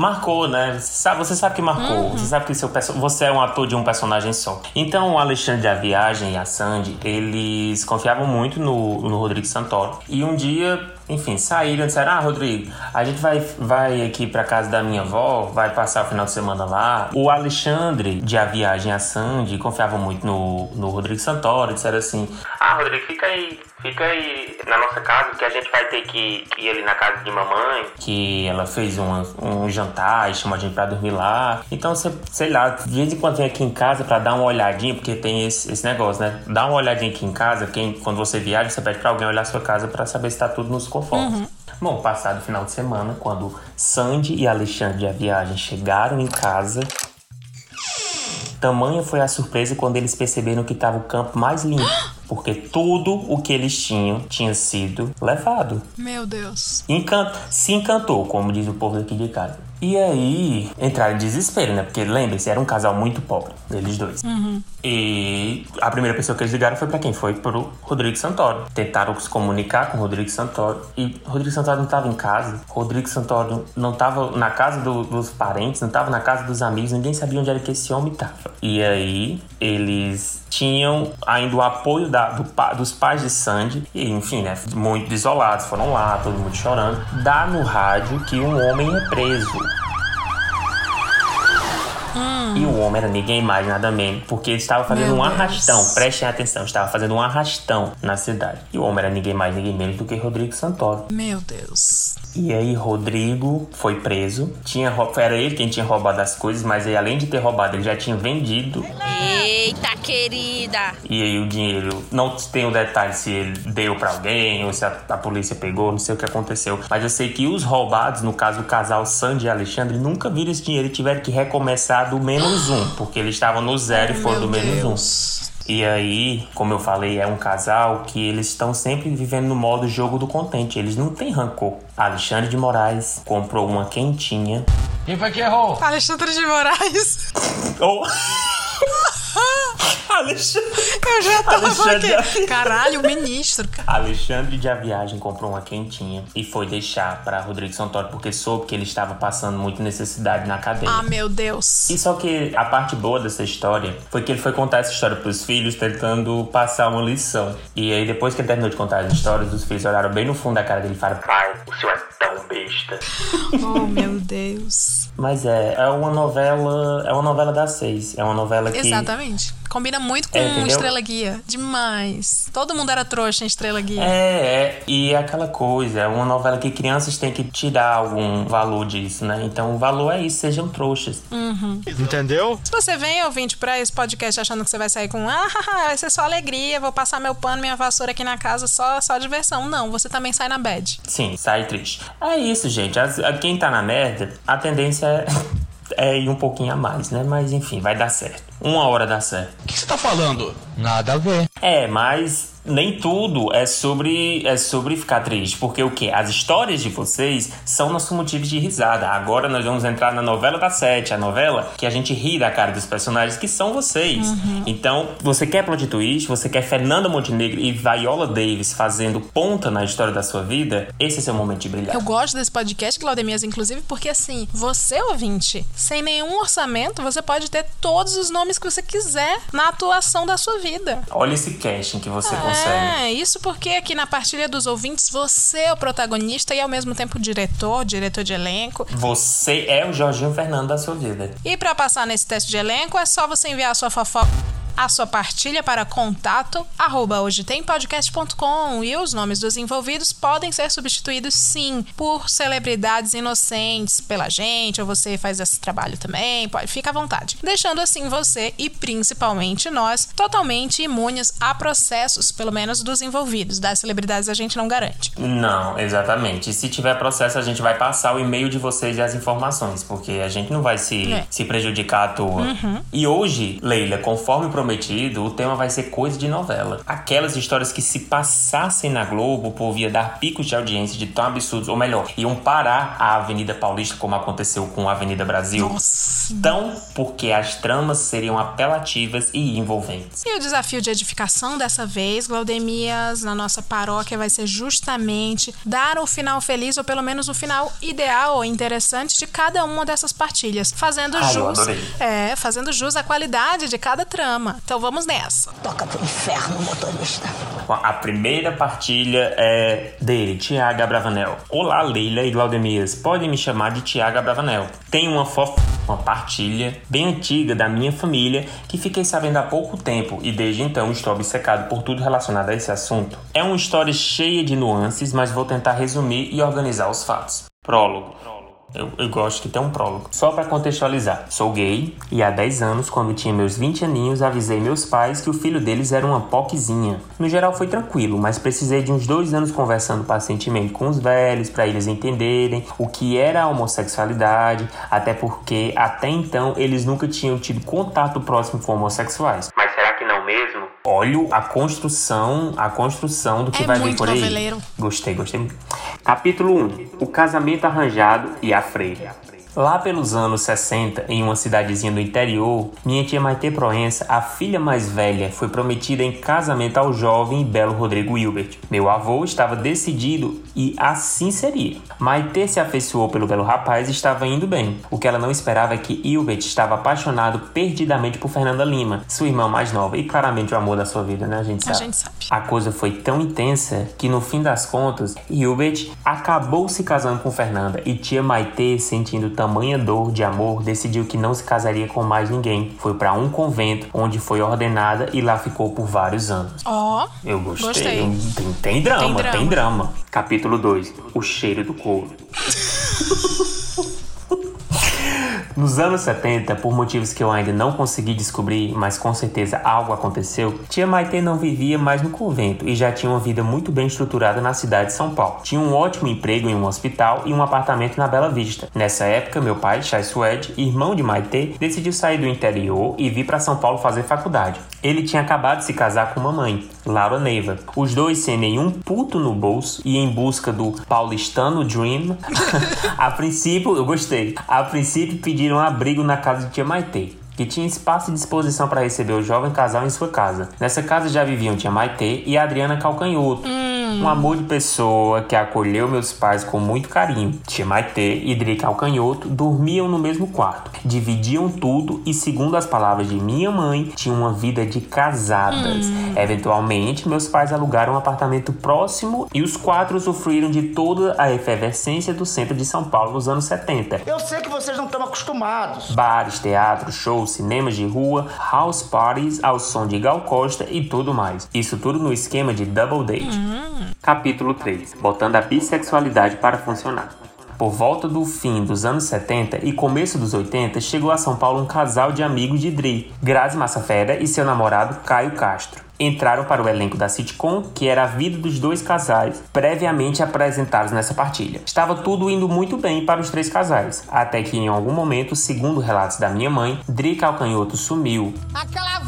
Marcou, né? Você sabe, você sabe que marcou. Uhum. Você sabe que seu, você é um ator de um personagem só. Então, o Alexandre a Viagem e a Sandy, eles confiavam muito no, no Rodrigo Santoro. E um dia enfim, saíram e disseram: Ah, Rodrigo, a gente vai, vai aqui pra casa da minha avó, vai passar o final de semana lá. O Alexandre, de A Viagem a Sandy, confiava muito no, no Rodrigo Santoro. Disseram assim: Ah, Rodrigo, fica aí, fica aí na nossa casa, que a gente vai ter que, ir ali na casa de mamãe, que ela fez um, um jantar e chamou a gente pra dormir lá. Então, você, sei lá, de vez em quando vem aqui em casa pra dar uma olhadinha, porque tem esse, esse negócio, né? Dá uma olhadinha aqui em casa, quem, quando você viaja, você pede pra alguém olhar a sua casa pra saber se tá tudo nos conformes. Uhum. Bom, passado o final de semana, quando Sandy e Alexandre a viagem chegaram em casa, tamanha foi a surpresa quando eles perceberam que estava o campo mais limpo. Porque tudo o que eles tinham tinha sido levado. Meu Deus. Encan se encantou, como diz o povo daqui de casa. E aí entraram em desespero, né? Porque lembre-se, era um casal muito pobre, eles dois. Uhum. E a primeira pessoa que eles ligaram foi para quem? Foi pro Rodrigo Santoro. Tentaram se comunicar com o Rodrigo Santoro. E Rodrigo Santoro não estava em casa. Rodrigo Santoro não estava na casa do, dos parentes, não estava na casa dos amigos. Ninguém sabia onde era que esse homem estava. E aí eles tinham ainda o apoio da, do, dos pais de Sandy. E enfim, né? Muito desolados. Foram lá, todo mundo chorando. Dá no rádio que um homem é preso. O homem era ninguém mais, nada menos, porque ele estava fazendo Meu um Deus. arrastão, prestem atenção, estava fazendo um arrastão na cidade. E o homem era ninguém mais, ninguém menos do que Rodrigo Santoro. Meu Deus. E aí Rodrigo foi preso. Tinha era ele quem tinha roubado as coisas, mas aí, além de ter roubado, ele já tinha vendido. Eita, querida! E aí o dinheiro, não tem o detalhe se ele deu para alguém ou se a, a, polícia pegou, não sei o que aconteceu. Mas eu sei que os roubados, no caso o casal Sandy e Alexandre, nunca viram esse dinheiro e tiveram que recomeçar do menos um, porque eles estavam no zero e foram do menos um. E aí, como eu falei, é um casal que eles estão sempre vivendo no modo jogo do contente. Eles não têm rancor. Alexandre de Moraes comprou uma quentinha. Quem foi que errou? Alexandre de Moraes. [laughs] Oh. [laughs] [laughs] Alexandre. Eu já tava Alexandre aqui. Caralho, o ministro. Alexandre de A Viagem comprou uma quentinha e foi deixar para Rodrigo Santoro porque soube que ele estava passando muita necessidade na cadeia. Ah, meu Deus. E só que a parte boa dessa história foi que ele foi contar essa história pros filhos tentando passar uma lição. E aí depois que ele terminou de contar as histórias, os filhos olharam bem no fundo da cara dele e falaram: Pai, o senhor é tão besta. Oh, meu Deus. Mas é, é uma novela. É uma novela das seis. É uma novela que. Exatamente. Combina muito com É? Estrela Guia. Demais. Todo mundo era trouxa em Estrela Guia. É, é, e é aquela coisa, é uma novela que crianças têm que tirar algum valor disso, né? Então o valor é isso, sejam trouxas. Uhum. Entendeu? Se você vem, ouvinte, pra esse podcast achando que você vai sair com ah, haha, [laughs] vai ser só alegria, vou passar meu pano, minha vassoura aqui na casa, só, só diversão. Não, você também sai na bad. Sim, sai triste. É isso, gente. As- a- quem tá na merda, a tendência é, [laughs] é ir um pouquinho a mais, né? Mas enfim, vai dar certo. Uma hora dá certo. O que você tá falando? Nada a ver. É, mas nem tudo é sobre é sobre ficar triste, porque o que? As histórias de vocês são nossos motivos de risada. Agora nós vamos entrar na novela da sete, a novela que a gente ri da cara dos personagens que são vocês. Então, você quer plot twist, você quer Fernanda Montenegro e Viola Davis fazendo ponta na história da sua vida, esse é seu momento de brilhar. Eu gosto desse podcast, Claudemias, inclusive, porque assim, você, ouvinte, sem nenhum orçamento, você pode ter todos os nomes que você quiser na atuação da sua vida. Olha esse casting que você consegue. É, isso porque aqui na partilha dos ouvintes você é o protagonista e ao mesmo tempo o diretor, diretor de elenco. Você é o Jorginho Fernando da sua vida. E pra passar nesse teste de elenco é só você enviar a sua fofoca, a sua partilha para contato arroba hoje tem podcast.com e os nomes dos envolvidos podem ser substituídos sim por celebridades inocentes pela gente ou você faz esse trabalho também, pode, fica à vontade. Deixando assim você e principalmente nós totalmente imunes a processos, pelo menos dos envolvidos. Das celebridades a gente não garante. Não, exatamente. E se tiver processo, a gente vai passar o e-mail de vocês e as informações, porque a gente não vai se, É. se prejudicar à toa. Uhum. E hoje, Leila, conforme prometido, o tema vai ser coisa de novela. Aquelas histórias que se passassem na Globo, o povo ia dar picos de audiência de tão absurdos, ou melhor, iam parar a Avenida Paulista, como aconteceu com a Avenida Brasil. Nossa. Tão porque as tramas seriam apelativas e envolventes. E o desafio de edificação dessa vez, Glaudemias, na nossa paróquia, vai ser justamente dar o final feliz, ou pelo menos o final ideal ou interessante de cada uma dessas partilhas, fazendo Ah, jus. É, fazendo jus à qualidade de cada trama. Então vamos nessa. Toca pro inferno, motorista. Bom, A primeira partilha é dele, Tiago Abravanel. Olá, Leila e Glaudemias. Podem me chamar de Tiago Abravanel. Tem uma fof... uma partilha bem antiga da minha família que fiquei sabendo há pouco tempo e desde então estou obcecado por tudo relacionado a esse assunto. É uma história cheia de nuances, mas vou tentar resumir e organizar os fatos. Prólogo. Eu, eu gosto que tem um prólogo. Só pra contextualizar, sou gay e há 10 anos, quando tinha meus 20 aninhos, avisei meus pais que o filho deles era uma poquezinha. No geral foi tranquilo, mas precisei de uns dois anos conversando pacientemente com os velhos para eles entenderem o que era a homossexualidade, até porque até então eles nunca tinham tido contato próximo com homossexuais. Mas será que não mesmo? Olha a construção, a construção do que É vai vir por aí. noveleiro. Gostei, gostei muito. Capítulo 1. O casamento arranjado e a freira. Lá pelos anos 60, em uma cidadezinha do interior, minha tia Maite Proença, a filha mais velha, foi prometida em casamento ao jovem e belo Rodrigo Hilbert. Meu avô estava decidido e assim seria. Maite se afeiçoou pelo belo rapaz e estava indo bem. O que ela não esperava é que Hilbert estava apaixonado perdidamente por Fernanda Lima, sua irmã mais nova e claramente o amor da sua vida, né? A gente A sabe. gente sabe. A coisa foi tão intensa que no fim das contas, Hilbert acabou se casando com Fernanda e tia Maitê, sentindo tamanha dor de amor, decidiu que não se casaria com mais ninguém. Foi para um convento onde foi ordenada e lá ficou por vários anos. Ó, Eu gostei. Gostei. Tem, tem drama, Tem tem drama. drama. Capítulo 2. O cheiro do couro. Nos anos 70, por motivos que eu ainda não consegui descobrir, mas com certeza algo aconteceu, tia Maite não vivia mais no convento e já tinha uma vida muito bem estruturada na cidade de São Paulo. Tinha um ótimo emprego em um hospital e um apartamento na Bela Vista. Nessa época, meu pai, Chai Suede, irmão de Maite, decidiu sair do interior e vir para São Paulo fazer faculdade. Ele tinha acabado de se casar com uma mãe, Laura Neiva. Os dois sem nenhum puto no bolso e em busca do paulistano dream. [laughs] a princípio, eu gostei. A princípio pediram abrigo na casa de tia Maitê. que tinha espaço e disposição para receber o jovem casal em sua casa. Nessa casa já viviam tia Maitê e Adriana Calcanhoto. Um amor de pessoa que acolheu meus pais com muito carinho. Tia Maitê e Dri Calcanhoto dormiam no mesmo quarto, dividiam tudo e, segundo as palavras de minha mãe, tinham uma vida de casadas. Eventualmente, meus pais alugaram um apartamento próximo e os quatro usufruíram de toda a efervescência do centro de São Paulo nos anos 70. Eu sei que vocês não estão acostumados. Bares, teatros, shows, cinemas de rua, house parties ao som de Gal Costa e tudo mais. Isso tudo no esquema de double date. Capítulo 3. Botando a bissexualidade para funcionar. Por volta do fim dos anos 70 e começo dos 80, chegou a São Paulo um casal de amigos de Dri, Grazi Massafera e seu namorado Caio Castro. Entraram para o elenco da sitcom, que era a vida dos dois casais, previamente apresentados nessa partilha. Estava tudo indo muito bem para os três casais, até que em algum momento, segundo relatos da minha mãe, Dri Calcanhoto sumiu. Aquela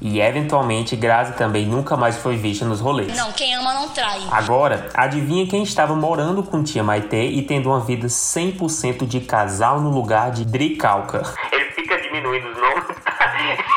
E eventualmente Grazi também nunca mais foi vista nos rolês. Não, quem ama não trai. Agora, adivinha quem estava morando com tia Maitê e tendo uma vida 100% de casal no lugar de Dri Calca? Ele fica diminuindo os nomes. [laughs]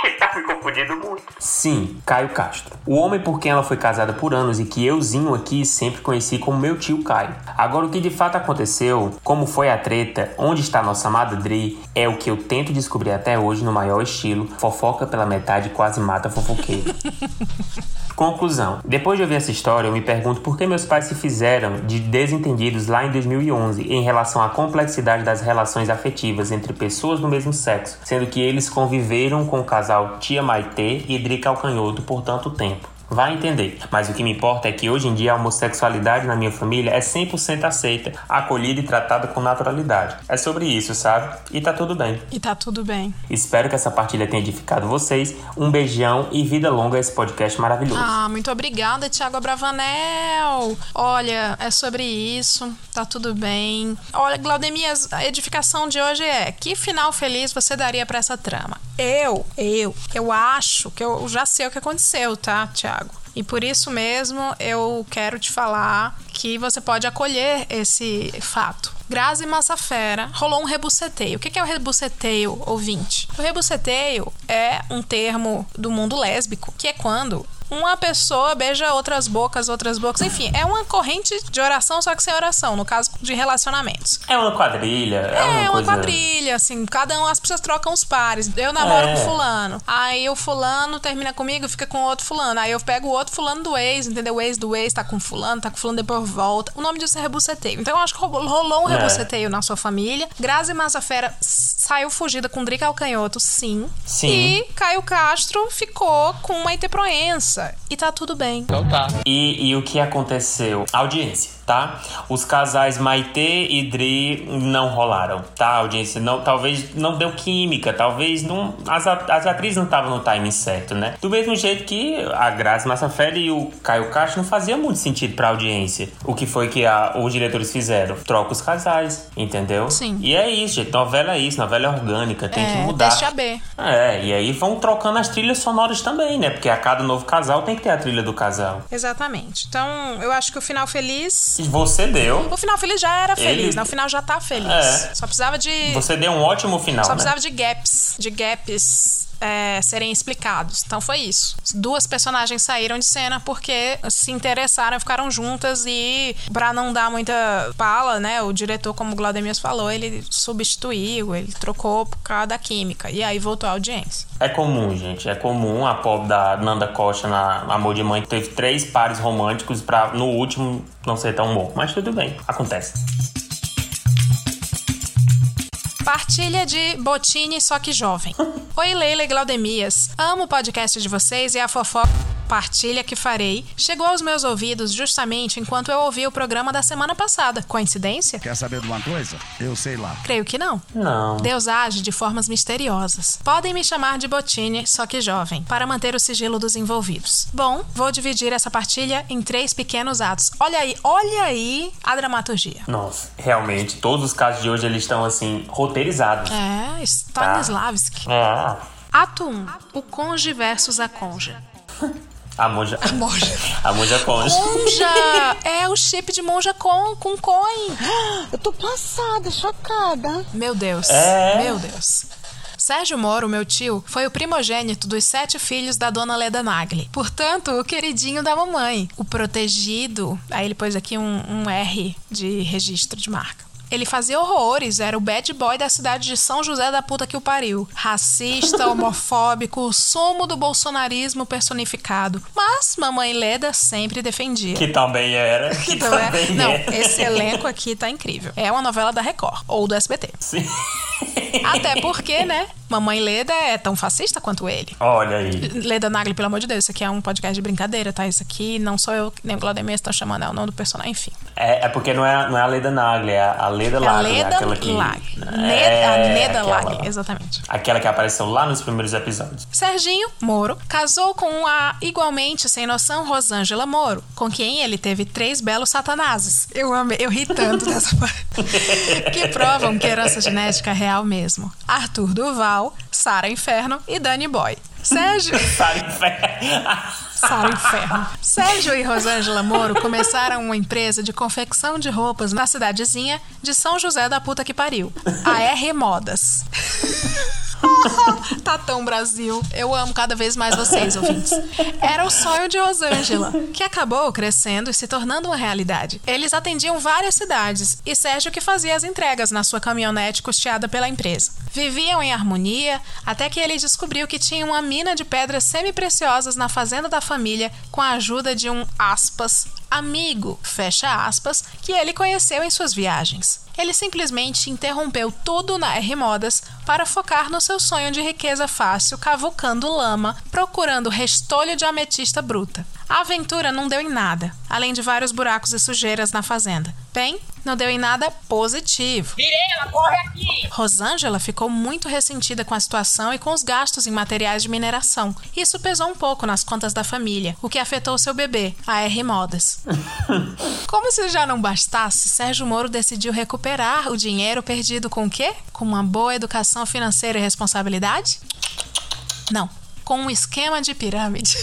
Muito. Sim, Caio Castro. O homem por quem ela foi casada por anos e que euzinho aqui sempre conheci como meu tio Caio. Agora, o que de fato aconteceu, como foi a treta, onde está nossa amada Dri, é o que eu tento descobrir até hoje no maior estilo. Fofoca pela metade quase mata fofoqueiro. [laughs] Conclusão. Depois de ouvir essa história, eu me pergunto por que meus pais se fizeram de desentendidos lá em 2011 em relação à complexidade das relações afetivas entre pessoas do mesmo sexo, sendo que eles conviveram com o casal Tia Maitê e Dri Calcanhoto por tanto tempo. Vai entender. Mas o que me importa é que hoje em dia a homossexualidade na minha família é 100% aceita, acolhida e tratada com naturalidade. É sobre isso, sabe? E tá tudo bem. E tá tudo bem. Espero que essa partilha tenha edificado vocês. Um beijão e vida longa a esse podcast maravilhoso. Ah, muito obrigada, Thiago Abravanel. Olha, é sobre isso, tá tudo bem. Olha, Glaudemias, a edificação de hoje é: que final feliz você daria pra essa trama? Eu, eu, eu acho que eu já sei o que aconteceu, tá, Thiago? E por isso mesmo eu quero te falar que você pode acolher esse fato. Grazi Massafera rolou um rebuceteio. O que é o rebuceteio, ouvinte? O rebuceteio é um termo do mundo lésbico, que é quando uma pessoa beija outras bocas, outras bocas. Enfim, é uma corrente de oração, só que sem oração, no caso de relacionamentos. É uma quadrilha. É, É, uma, uma coisa... quadrilha, assim, cada um, as pessoas trocam os pares. Eu namoro É. com fulano. Aí o fulano termina comigo, fica com outro fulano. Aí eu pego o outro fulano do ex, entendeu? O ex do ex tá com fulano, tá com fulano, depois volta. O nome disso é rebuceteio. Então eu acho que rolou- rolou um É. rebuceteio na sua família. Grazi Massafera saiu fugida com Drica Alcanhoto, sim. Sim. E Caio Castro ficou com uma Proença. E tá tudo bem. Então tá. E, e o que aconteceu? Audiência, tá? Os casais Maitê e Dri não rolaram, tá? Audiência, não, talvez não deu química, talvez não, as, a- as atrizes não estavam no timing certo, né? Do mesmo jeito que a Grazi Massafera e o Caio Castro não fazia muito sentido pra audiência. O que foi que a- os diretores fizeram? Troca os casais, entendeu? Sim. E é isso, gente. Novela é isso, novela é orgânica, tem é, que mudar. teste AB. É, e aí vão trocando as trilhas sonoras também, né? Porque a cada novo casal tem que ter a trilha do casal. Exatamente. Então, eu acho que o final feliz. Você deu. O final feliz já era feliz, Ele- né? O final já tá feliz. É. Só precisava de. Você deu um ótimo final, Só né? precisava de gaps, de gaps é, serem explicados. Então foi isso. Duas personagens saíram de cena porque se interessaram, ficaram juntas e pra não dar muita pala, né? O diretor, como o Glaudemias falou, ele substituiu, ele trocou por causa da química e aí voltou a audiência. É comum, gente. É comum. A pobre da Nanda Costa na Amor de Mãe teve três pares românticos pra no último não ser tão bom. Mas tudo bem, acontece. Partilha de Botini, só que jovem. [laughs] Oi, Leila e Glaudemias. Amo o podcast de vocês e a fofoca partilha que farei chegou aos meus ouvidos justamente enquanto eu ouvi o programa da semana passada. Coincidência? Quer saber de uma coisa? Eu sei lá. Creio que não. Não. Deus age de formas misteriosas. Podem me chamar de Botini, só que jovem, para manter o sigilo dos envolvidos. Bom, vou dividir essa partilha em três pequenos atos. Olha aí, olha aí a dramaturgia. Nossa, realmente, todos os casos de hoje eles estão assim, roteirizados. É, Stanislavski. É. Ato 1. O conge versus a conja. [laughs] A monja. A monja. [laughs] A monja conja. Monja! É o chip de monja com, com coin. [gasps] Eu tô passada, chocada. Meu Deus. É. Meu Deus. Sérgio Moro, meu tio, foi o primogênito dos sete filhos da dona Leda Nagli. Portanto, o queridinho da mamãe. O protegido. Aí ele pôs aqui um, um R de registro de marca. Ele fazia horrores, era o bad boy da cidade de São José da puta que o pariu. Racista, [laughs] homofóbico, sumo do bolsonarismo personificado. Mas mamãe Leda sempre defendia. Que também era. [laughs] Que Que também- também Não, era. esse elenco aqui tá incrível. É uma novela da Record ou do SBT. Sim. Até porque, né? Mamãe Leda é tão fascista quanto ele. Olha aí. Leda Nagli, pelo amor de Deus, isso aqui é um podcast de brincadeira, tá? Isso aqui não sou eu, nem o Claudemir estão chamando, é o nome do personagem, enfim. É, é porque não é, não é a Leda Nagli, é a Leda Lagli. Leda aquela que, Lag. É, Ne- a Neda aquela- Lag, exatamente. Aquela que apareceu lá nos primeiros episódios. Serginho Moro casou com a igualmente sem noção Rosângela Moro, com quem ele teve três belos satanases. Eu amei, eu ri tanto [laughs] dessa parte. que provam que herança genética é real mesmo. Arthur Duval, Sara Inferno e Dani Boy. Sérgio. [laughs] Sabe, fé. Sara Inferno. Sérgio e Rosângela Moro começaram uma empresa de confecção de roupas na cidadezinha de São José da puta que pariu. A R Modas. [laughs] Tatão Brasil. Eu amo cada vez mais vocês, ouvintes. Era o sonho de Rosângela, que acabou crescendo e se tornando uma realidade. Eles atendiam várias cidades e Sérgio que fazia as entregas na sua caminhonete custeada pela empresa. Viviam em harmonia até que ele descobriu que tinha uma mina de pedras semi-preciosas na fazenda da família com a ajuda de um aspas amigo, fecha aspas, que ele conheceu em suas viagens. Ele simplesmente interrompeu tudo na R Modas para focar no seu sonho de riqueza fácil, cavucando lama, procurando restolho de ametista bruta. A aventura não deu em nada, além de vários buracos e sujeiras na fazenda. Bem, não deu em nada positivo. Virela, corre aqui! Rosângela ficou muito ressentida com a situação e com os gastos em materiais de mineração. Isso pesou um pouco nas contas da família, o que afetou seu bebê, a R Modas. [laughs] Como se já não bastasse, Sérgio Moro decidiu recuperar o dinheiro perdido com o quê? Com uma boa educação financeira e responsabilidade? Não, com um esquema de pirâmide.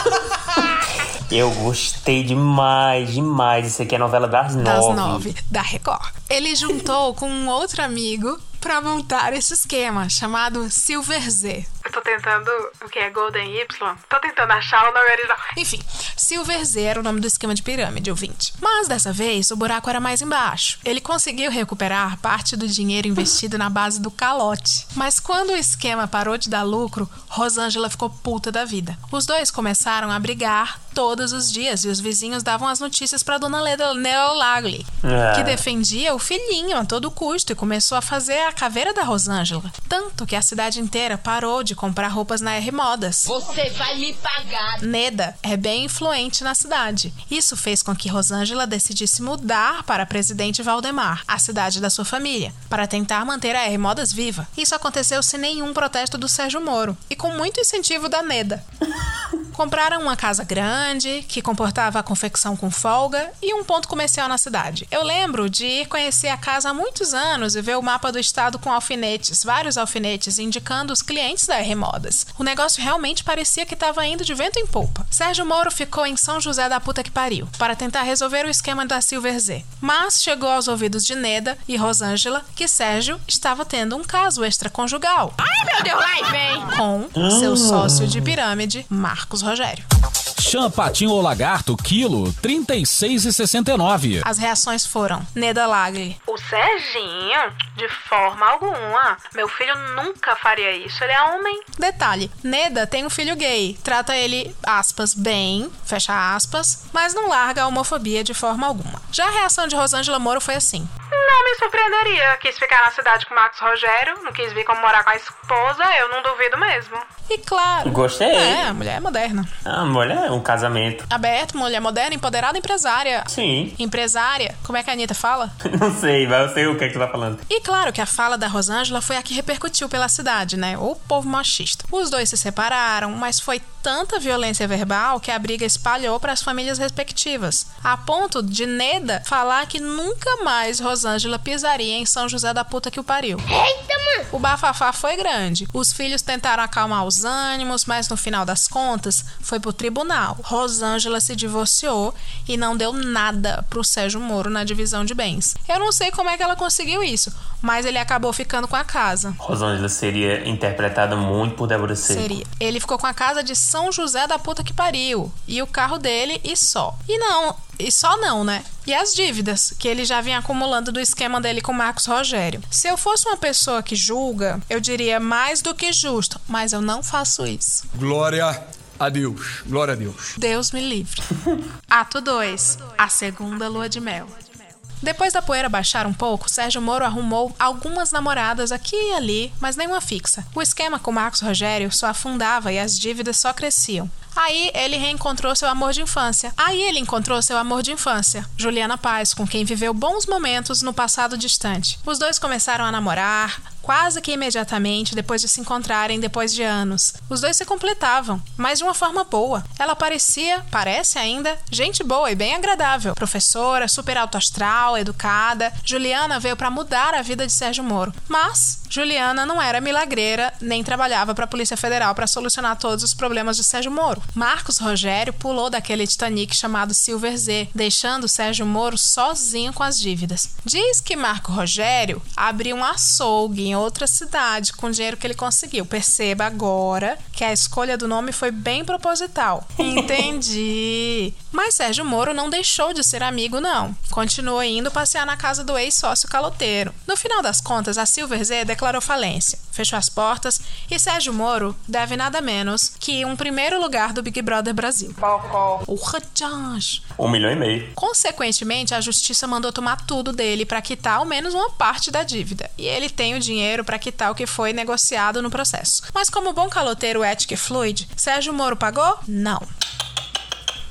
[laughs] Eu gostei demais, demais. Isso aqui é novela das nove. das nove da Record. Ele juntou com um outro amigo pra montar esse esquema chamado Silver Z. Eu tô tentando. O que é Golden Y? Tô tentando achar o nome original. Enfim, Silver Z era o nome do esquema de pirâmide, ouvinte. Mas dessa vez o buraco era mais embaixo. Ele conseguiu recuperar parte do dinheiro investido na base do calote. Mas quando o esquema parou de dar lucro, Rosângela ficou puta da vida. Os dois começaram a brigar todos os dias e os vizinhos davam as notícias pra dona Leda Neolagli, É. que defendia o filhinho a todo custo e começou a fazer a caveira da Rosângela. Tanto que a cidade inteira parou de comprar roupas na R Modas. Você vai me pagar! Neda é bem influente na cidade. Isso fez com que Rosângela decidisse mudar para Presidente Valdemar, a cidade da sua família, para tentar manter a R Modas viva. Isso aconteceu sem nenhum protesto do Sérgio Moro e com muito incentivo da Neda. [laughs] Compraram uma casa grande, que comportava a confecção com folga, e um ponto comercial na cidade. Eu lembro de ir conhecer a casa há muitos anos e ver o mapa do estado com alfinetes, vários alfinetes, indicando os clientes da R Modas. O negócio realmente parecia que estava indo de vento em polpa. Sérgio Moro ficou em São José da puta que pariu, para tentar resolver o esquema da Silver Z. Mas chegou aos ouvidos de Neda e Rosângela que Sérgio estava tendo um caso extraconjugal Ai, meu Deus, lá vem! com seu sócio de pirâmide, Marcos Rogério. Champatinho ou lagarto, quilo, R$ 36,69. As reações foram: Neda Lagli. O Serginho? De forma alguma. Meu filho nunca faria isso. Ele é homem. Detalhe: Neda tem um filho gay. Trata ele, aspas, bem, fecha aspas, mas não larga a homofobia de forma alguma. Já a reação de Rosângela Moro foi assim: Não me surpreenderia. Quis ficar na cidade com Marcos Rogério, não quis vir como morar com a esposa, eu não duvido mesmo. E claro. Gostei. É, a mulher é moderna. Ah, mulher, um casamento. Aberto, mulher moderna, empoderada, empresária. Sim. Empresária. Como é que a Anitta fala? [laughs] Não sei, mas eu sei o que é que tu tá falando. E claro que a fala da Rosângela foi a que repercutiu pela cidade, né? O povo machista. Os dois se separaram, mas foi tanta violência verbal que a briga espalhou para as famílias respectivas, a ponto de Neda falar que nunca mais Rosângela pisaria em São José da puta que o pariu. Eita, mano! O bafafá foi grande. Os filhos tentaram acalmar os ânimos, mas no final das contas foi pro tribunal. Rosângela se divorciou e não deu nada pro Sérgio Moro na divisão de bens. Eu não sei como é que ela conseguiu isso, mas ele acabou ficando com a casa. Rosângela seria interpretada muito por Débora Seco. Seria. Ele ficou com a casa de São José da puta que pariu. E o carro dele e só. E não, e só não, né? E as dívidas que ele já vinha acumulando do esquema dele com Marcos Rogério. Se eu fosse uma pessoa que julga, eu diria mais do que justo, mas eu não faço isso. Glória a Deus. Glória a Deus. Deus me livre. [laughs] Ato 2. A segunda lua de mel. Depois da poeira baixar um pouco, Sérgio Moro arrumou algumas namoradas aqui e ali, mas nenhuma fixa. O esquema com Marcos Rogério só afundava e as dívidas só cresciam. Aí ele reencontrou seu amor de infância. Aí ele encontrou seu amor de infância, Juliana Paz, com quem viveu bons momentos no passado distante. Os dois começaram a namorar, quase que imediatamente depois de se encontrarem depois de anos. Os dois se completavam, mas de uma forma boa. Ela parecia, parece ainda, gente boa e bem agradável. Professora, super alto astral, educada. Juliana veio para mudar a vida de Sérgio Moro. Mas Juliana não era milagreira nem trabalhava para a Polícia Federal para solucionar todos os problemas de Sérgio Moro. Marcos Rogério pulou daquele Titanic chamado Silver Z, deixando Sérgio Moro sozinho com as dívidas. Diz que Marco Rogério abriu um açougue em outra cidade com o dinheiro que ele conseguiu. Perceba agora que a escolha do nome foi bem proposital. Entendi. [laughs] Mas Sérgio Moro não deixou de ser amigo, não. Continuou indo passear na casa do ex-sócio caloteiro. No final das contas, a Silver Z declarou falência, fechou as portas e Sérgio Moro deve nada menos que um primeiro lugar do Big Brother Brasil. O Rajaj. Um milhão e meio. Consequentemente, a justiça mandou tomar tudo dele para quitar ao menos uma parte da dívida. E ele tem o dinheiro para quitar o que foi negociado no processo. Mas como bom caloteiro ético e fluid, Sérgio Moro pagou? Não.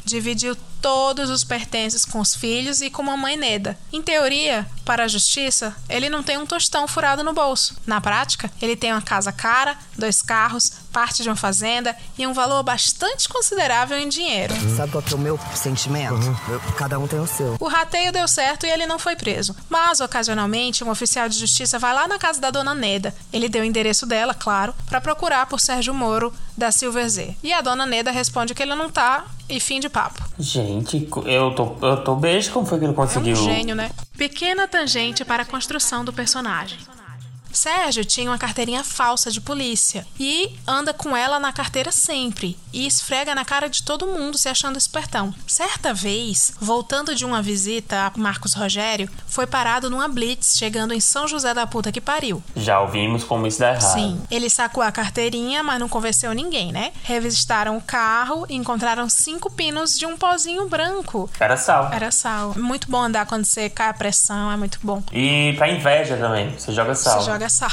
Dividiu todos os pertences com os filhos e com a mãe Neda. Em teoria, para a justiça, ele não tem um tostão furado no bolso. Na prática, ele tem uma casa cara, dois carros, parte de uma fazenda e um valor bastante considerável em dinheiro. Sabe qual que é o meu sentimento? Eu- cada um tem o seu. O rateio deu certo e ele não foi preso. Mas, ocasionalmente, um oficial de justiça vai lá na casa da dona Neda. Ele deu o endereço dela, claro, para procurar por Sérgio Moro da Silver Z. E a dona Neda responde que ele não tá e fim de papo. Gente, eu tô, eu tô beijo como foi que ele É conseguiu. um gênio, né? Pequena tangente para a construção do personagem. Sérgio tinha uma carteirinha falsa de polícia e anda com ela na carteira sempre e esfrega na cara de todo mundo se achando espertão. Certa vez, voltando de uma visita a Marcos Rogério, foi parado numa blitz chegando em São José da puta que pariu. Já ouvimos como isso dá errado. Sim, ele sacou a carteirinha, mas não convenceu ninguém, né? Revistaram o carro e encontraram cinco pinos de um pozinho branco. Era sal. Era sal. Muito bom andar quando você cai a pressão, é muito bom. E pra inveja também. Você joga sal. Você joga sal.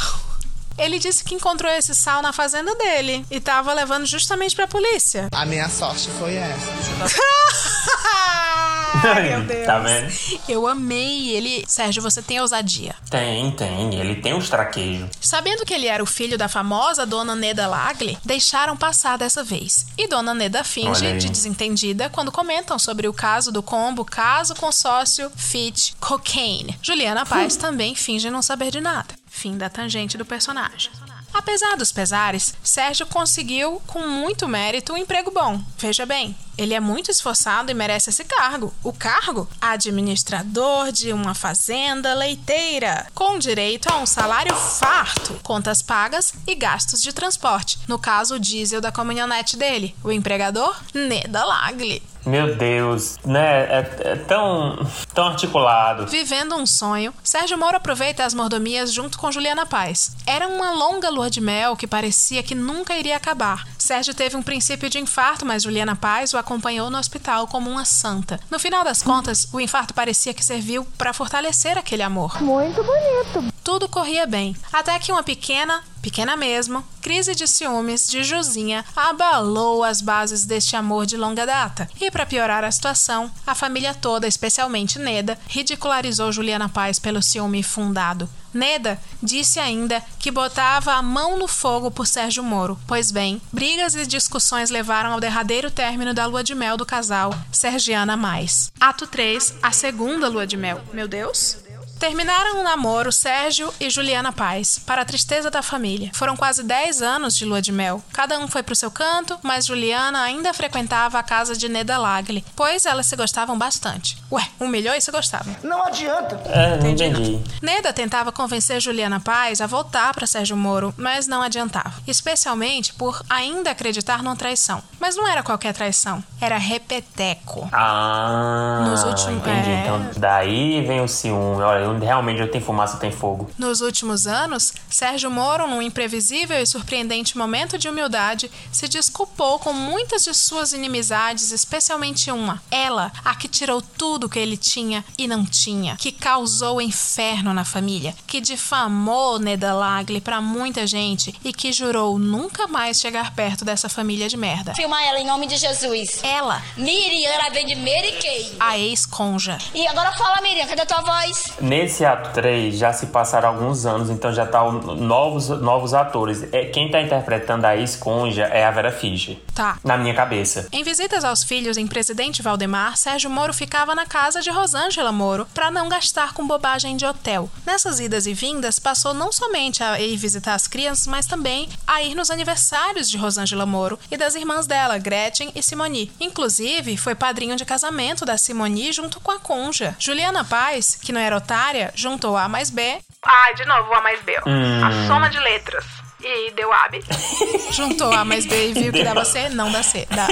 Ele disse que encontrou esse sal na fazenda dele e tava levando justamente pra polícia. A minha sorte foi essa. [laughs] Ai, meu Deus. Tá vendo? Eu amei ele. Sérgio, você tem ousadia. Tem, tem. Ele tem uns traquejos. Sabendo que ele era o filho da famosa Dona Neda Lagli, deixaram passar dessa vez. E Dona Neda finge de desentendida quando comentam sobre o caso do combo caso consórcio Fit Cocaine. Juliana Paz também finge não saber de nada. Fim da tangente do personagem. Apesar dos pesares, Sérgio conseguiu, com muito mérito, um emprego bom. Veja bem, ele é muito esforçado e merece esse cargo. O cargo? Administrador de uma fazenda leiteira, com direito a um salário farto, contas pagas e gastos de transporte. No caso, o diesel da caminhonete dele. O empregador? Neda Lagli. Meu Deus, né? É, é tão, tão articulado. Vivendo um sonho, Sérgio Moro aproveita as mordomias junto com Juliana Paz. Era uma longa lua de mel que parecia que nunca iria acabar. Sérgio teve um princípio de infarto, mas Juliana Paz o acompanhou no hospital como uma santa. No final das contas, o infarto parecia que serviu para fortalecer aquele amor. Muito bonito. Tudo corria bem, até que uma pequena, pequena mesmo, crise de ciúmes de Josinha abalou as bases deste amor de longa data. E para piorar a situação, a família toda, especialmente Neda, ridicularizou Juliana Paz pelo ciúme fundado. Neda disse ainda que botava a mão no fogo por Sérgio Moro. Pois bem, brigas e discussões levaram ao derradeiro término da lua de mel do casal Sergiana Mais. Ato 3, a segunda lua de mel. Meu Deus? Terminaram o namoro Sérgio e Juliana Paz, para a tristeza da família. Foram quase 10 anos de lua de mel. Cada um foi pro seu canto, mas Juliana ainda frequentava a casa de Neda Lagli, pois elas se gostavam bastante. Ué, humilhou e se gostavam. Não adianta. É, não entendi. Neda tentava convencer Juliana Paz a voltar para Sérgio Moro, mas não adiantava. Especialmente por ainda acreditar numa traição. Mas não era qualquer traição, era repeteco. Ah, Nos últimos- entendi. é. Então daí vem o ciúme. Olha, eu- realmente eu tenho fumaça, tem fogo. Nos últimos anos, Sérgio Moro, num imprevisível e surpreendente momento de humildade, se desculpou com muitas de suas inimizades, especialmente uma. Ela, a que tirou tudo que ele tinha e não tinha, que causou inferno na família, que difamou Neda Lagli pra muita gente e que jurou nunca mais chegar perto dessa família de merda. Filma ela em nome de Jesus. Ela, Miriam, ela vem de Mary Kay. a ex-conja. E agora fala, Miriam, cadê a tua voz? Nesse ato 3 já se passaram alguns anos, então já tá o- novos, novos atores. É, quem tá interpretando a ex-conja é a Vera Fischer. Tá. Na minha cabeça. Em visitas aos filhos em Presidente Valdemar, Sérgio Moro ficava na casa de Rosângela Moro para não gastar com bobagem de hotel. Nessas idas e vindas, passou não somente a ir visitar as crianças, mas também a ir nos aniversários de Rosângela Moro e das irmãs dela, Gretchen e Simoni. Inclusive, foi padrinho de casamento da Simoni junto com a conja. Juliana Paz, que não era otária, juntou A mais B. Ah, de novo A mais B. ó. Hum. A soma de letras. E deu AB. [laughs] Juntou A mais B e viu que dava C, não dá C. Dá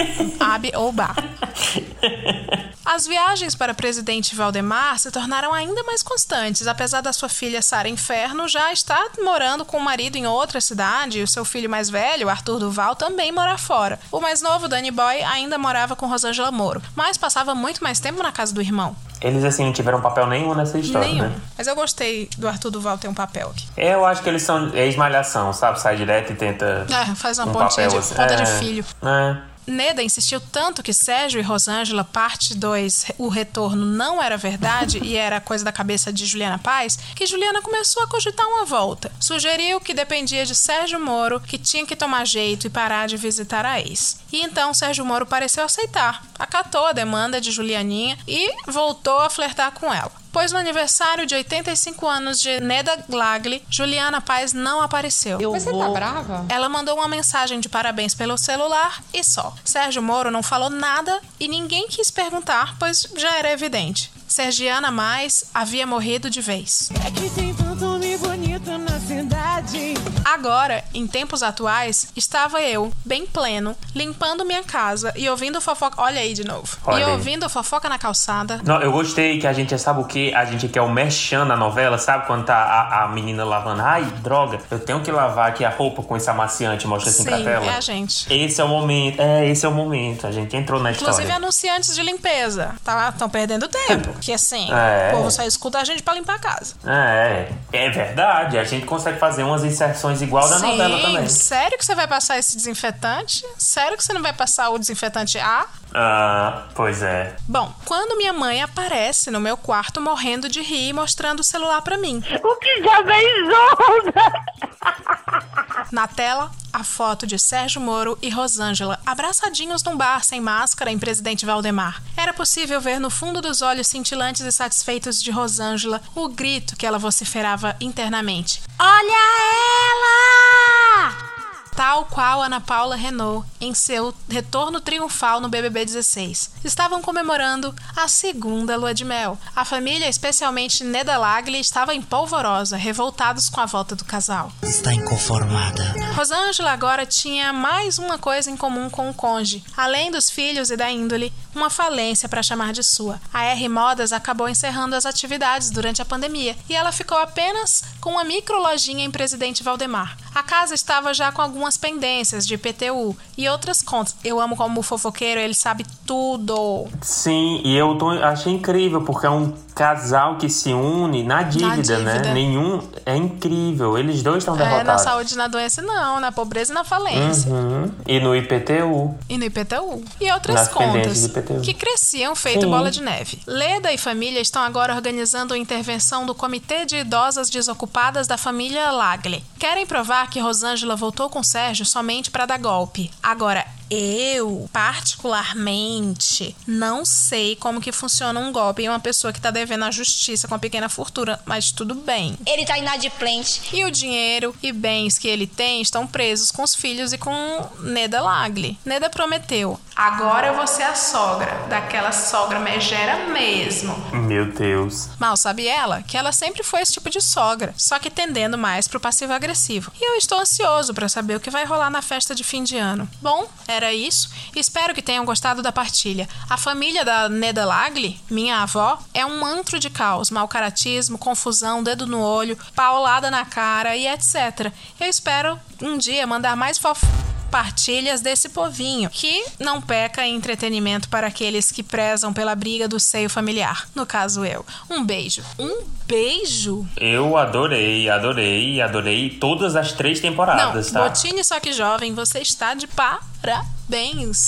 AB ou BA. [laughs] As viagens para Presidente Valdemar se tornaram ainda mais constantes, apesar da sua filha Sara Inferno já estar morando com o marido em outra cidade e o seu filho mais velho, Arthur Duval, também morar fora. O mais novo, Danny Boy, ainda morava com Rosângela Moro, mas passava muito mais tempo na casa do irmão. Eles, assim, não tiveram papel nenhum nessa história, Nenhum. né? Mas eu gostei do Arthur Duval ter um papel aqui. Eu acho que eles são ex-malhação, sabe? Sai direto e tenta. É, faz uma um pontinha papel de assim. ponta de É, filho. É. Neda insistiu tanto que Sérgio e Rosângela, parte 2, o retorno não era verdade [laughs] e era coisa da cabeça de Juliana Paz, que Juliana começou a cogitar uma volta. Sugeriu que dependia de Sérgio Moro, que tinha que tomar jeito e parar de visitar a ex. E então Sérgio Moro pareceu aceitar, acatou a demanda de Julianinha e voltou a flertar com ela. Pois no aniversário de 85 anos de Neda Glagli, Juliana Paz não apareceu. Mas você tá brava? Ela mandou uma mensagem de parabéns pelo celular e só. Sérgio Moro não falou nada e ninguém quis perguntar, pois já era evidente. Sergiana Mais havia morrido de vez. É que tem tanto homem bonito Agora, em tempos atuais, estava eu, bem pleno, limpando minha casa e ouvindo fofoca. Olha aí de novo. Olha e aí. ouvindo fofoca na calçada. Não, eu gostei que a gente, sabe o que? A gente quer o merchan na novela, sabe? Quando tá a, a menina lavando. Ai, droga, eu tenho que lavar aqui a roupa com esse amaciante, mostra assim pra Sim, tela. é a gente. Esse é o momento. É, esse é o momento. A gente entrou na Inclusive história. anunciantes de limpeza. Tá? Estão perdendo tempo. Que assim, É. o povo só escuta a gente pra limpar a casa. É, é verdade. A gente consegue fazer umas inserções igual da Sim, novela também. sério que você vai passar esse desinfetante? Sério que você não vai passar o desinfetante A? Ah, pois é. Bom, quando minha mãe aparece no meu quarto morrendo de rir e mostrando o celular pra mim. O que já vem Na tela, a foto de Sérgio Moro e Rosângela abraçadinhos num bar sem máscara em Presidente Valdemar. Era possível ver no fundo dos olhos cintilantes e satisfeitos de Rosângela o grito que ela vociferava internamente. Olha ela! Tal qual Ana Paula Renault em seu retorno triunfal no BBB 16. Estavam comemorando a segunda lua de mel. A família, especialmente Neda Lagli, estava em polvorosa, revoltados com a volta do casal. Está inconformada. Rosângela agora tinha mais uma coisa em comum com o conge. Além dos filhos e da índole, uma falência para chamar de sua. A R Modas acabou encerrando as atividades durante a pandemia e ela ficou apenas com uma micro lojinha em Presidente Valdemar. A casa estava já com algumas pendências de IPTU e outras contas. Eu amo como fofoqueiro, ele sabe tudo. Sim, e eu tô, achei incrível, porque é um casal que se une na dívida, né? dívida. Nenhum. É incrível. Eles dois estão É, na derrotados. saúde e na doença não, na pobreza e na falência. Uhum. E no IPTU. E no IPTU. E outras Nas contas que cresciam feito Sim. bola de neve. Leda e família estão agora organizando a intervenção do Comitê de Idosas Desocupadas da família Lagli. Querem provar que Rosângela voltou com Sérgio somente para dar golpe. Agora, Eu, particularmente, não sei como que funciona um golpe em uma pessoa que tá devendo a justiça com uma pequena fortuna, mas tudo bem. Ele tá inadimplente. E o dinheiro e bens que ele tem estão presos com os filhos e com Neda Lagli. Neda prometeu: agora eu vou ser a sogra, daquela sogra megera mesmo. Meu Deus. Mal sabe ela que ela sempre foi esse tipo de sogra, só que tendendo mais pro passivo-agressivo. E eu estou ansioso para saber o que vai rolar na festa de fim de ano. Bom, era isso. Espero que tenham gostado da partilha. A família da Neda Lagli, minha avó, é um antro de caos, mau caratismo, confusão, dedo no olho, paulada na cara e etc. Eu espero um dia mandar mais fofo partilhas desse povinho, que não peca em entretenimento para aqueles que prezam pela briga do seio familiar. No caso, eu. Um beijo. Um beijo? Eu adorei, adorei, adorei todas as três temporadas, não, tá? Botine só que jovem, você está de parabéns.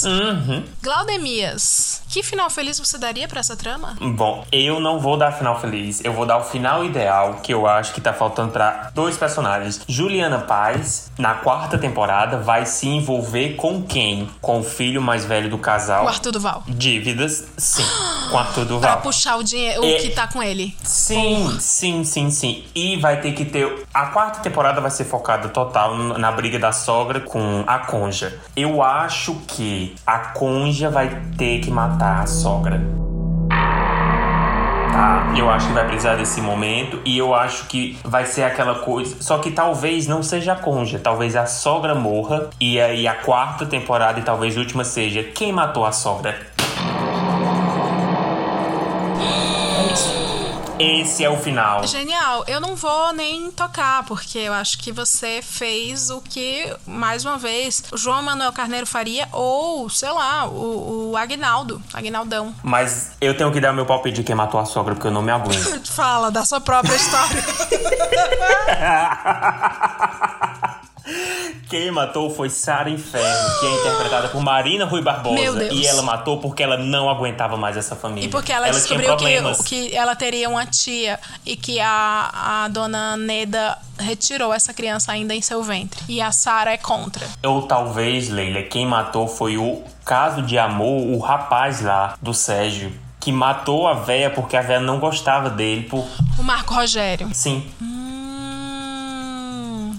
Uhum. Glaudemias, que final feliz você daria para essa trama? Bom, eu não vou dar final feliz, eu vou dar o final ideal que eu acho que tá faltando para dois personagens. Juliana Paz, na quarta temporada, vai se envolver com quem? Com o filho mais velho do casal. O Arthur Duval. Dívidas, sim. com Arthur Duval. Pra puxar o dinheiro, É- o que tá com ele. Sim, sim, sim, sim. E vai ter que ter. A quarta temporada vai ser focada total na briga da sogra com a conja. Eu acho que a conja vai ter que matar a sogra. Tá, eu acho que vai precisar desse momento e eu acho que vai ser aquela coisa. Só que talvez não seja a conja, talvez a sogra morra e aí a quarta temporada e talvez a última seja quem matou a sogra. Esse é o final. Genial. Eu não vou nem tocar, porque eu acho que você fez o que, mais uma vez, o João Manuel Carneiro faria, ou, sei lá, o, o Agnaldo, Agnaldão. Mas eu tenho que dar meu palpite de quem matou a sogra, porque eu não me aguento. [laughs] Fala da sua própria história. [laughs] Quem matou foi Sara Inferno, que é interpretada por Marina Rui Barbosa. Meu Deus. E ela matou porque ela não aguentava mais essa família. E porque ela, tinha descobriu que, que ela teria uma tia e que a, a dona Neda retirou essa criança ainda em seu ventre. E a Sara é contra. Ou talvez, Leila, quem matou foi o caso de amor, o rapaz lá do Sérgio, que matou a véia porque a véia não gostava dele. Por... O Marco Rogério. Sim.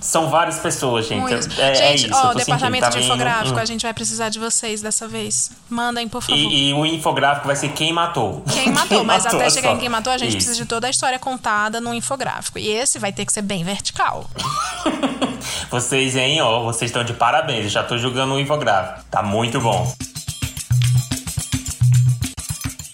São várias pessoas, gente. É, é gente, isso, ó, eu tô departamento tá de infográfico, hum. a gente vai precisar de vocês dessa vez. Mandem, por favor. E, e o infográfico vai ser quem matou. Quem [laughs] matou, mas até chegar só. em quem matou, a gente Isso. precisa de toda a história contada no infográfico. E esse vai ter que ser bem vertical. [laughs] Vocês, hein, ó, vocês estão de parabéns. Eu já tô jogando o infográfico. Tá muito bom.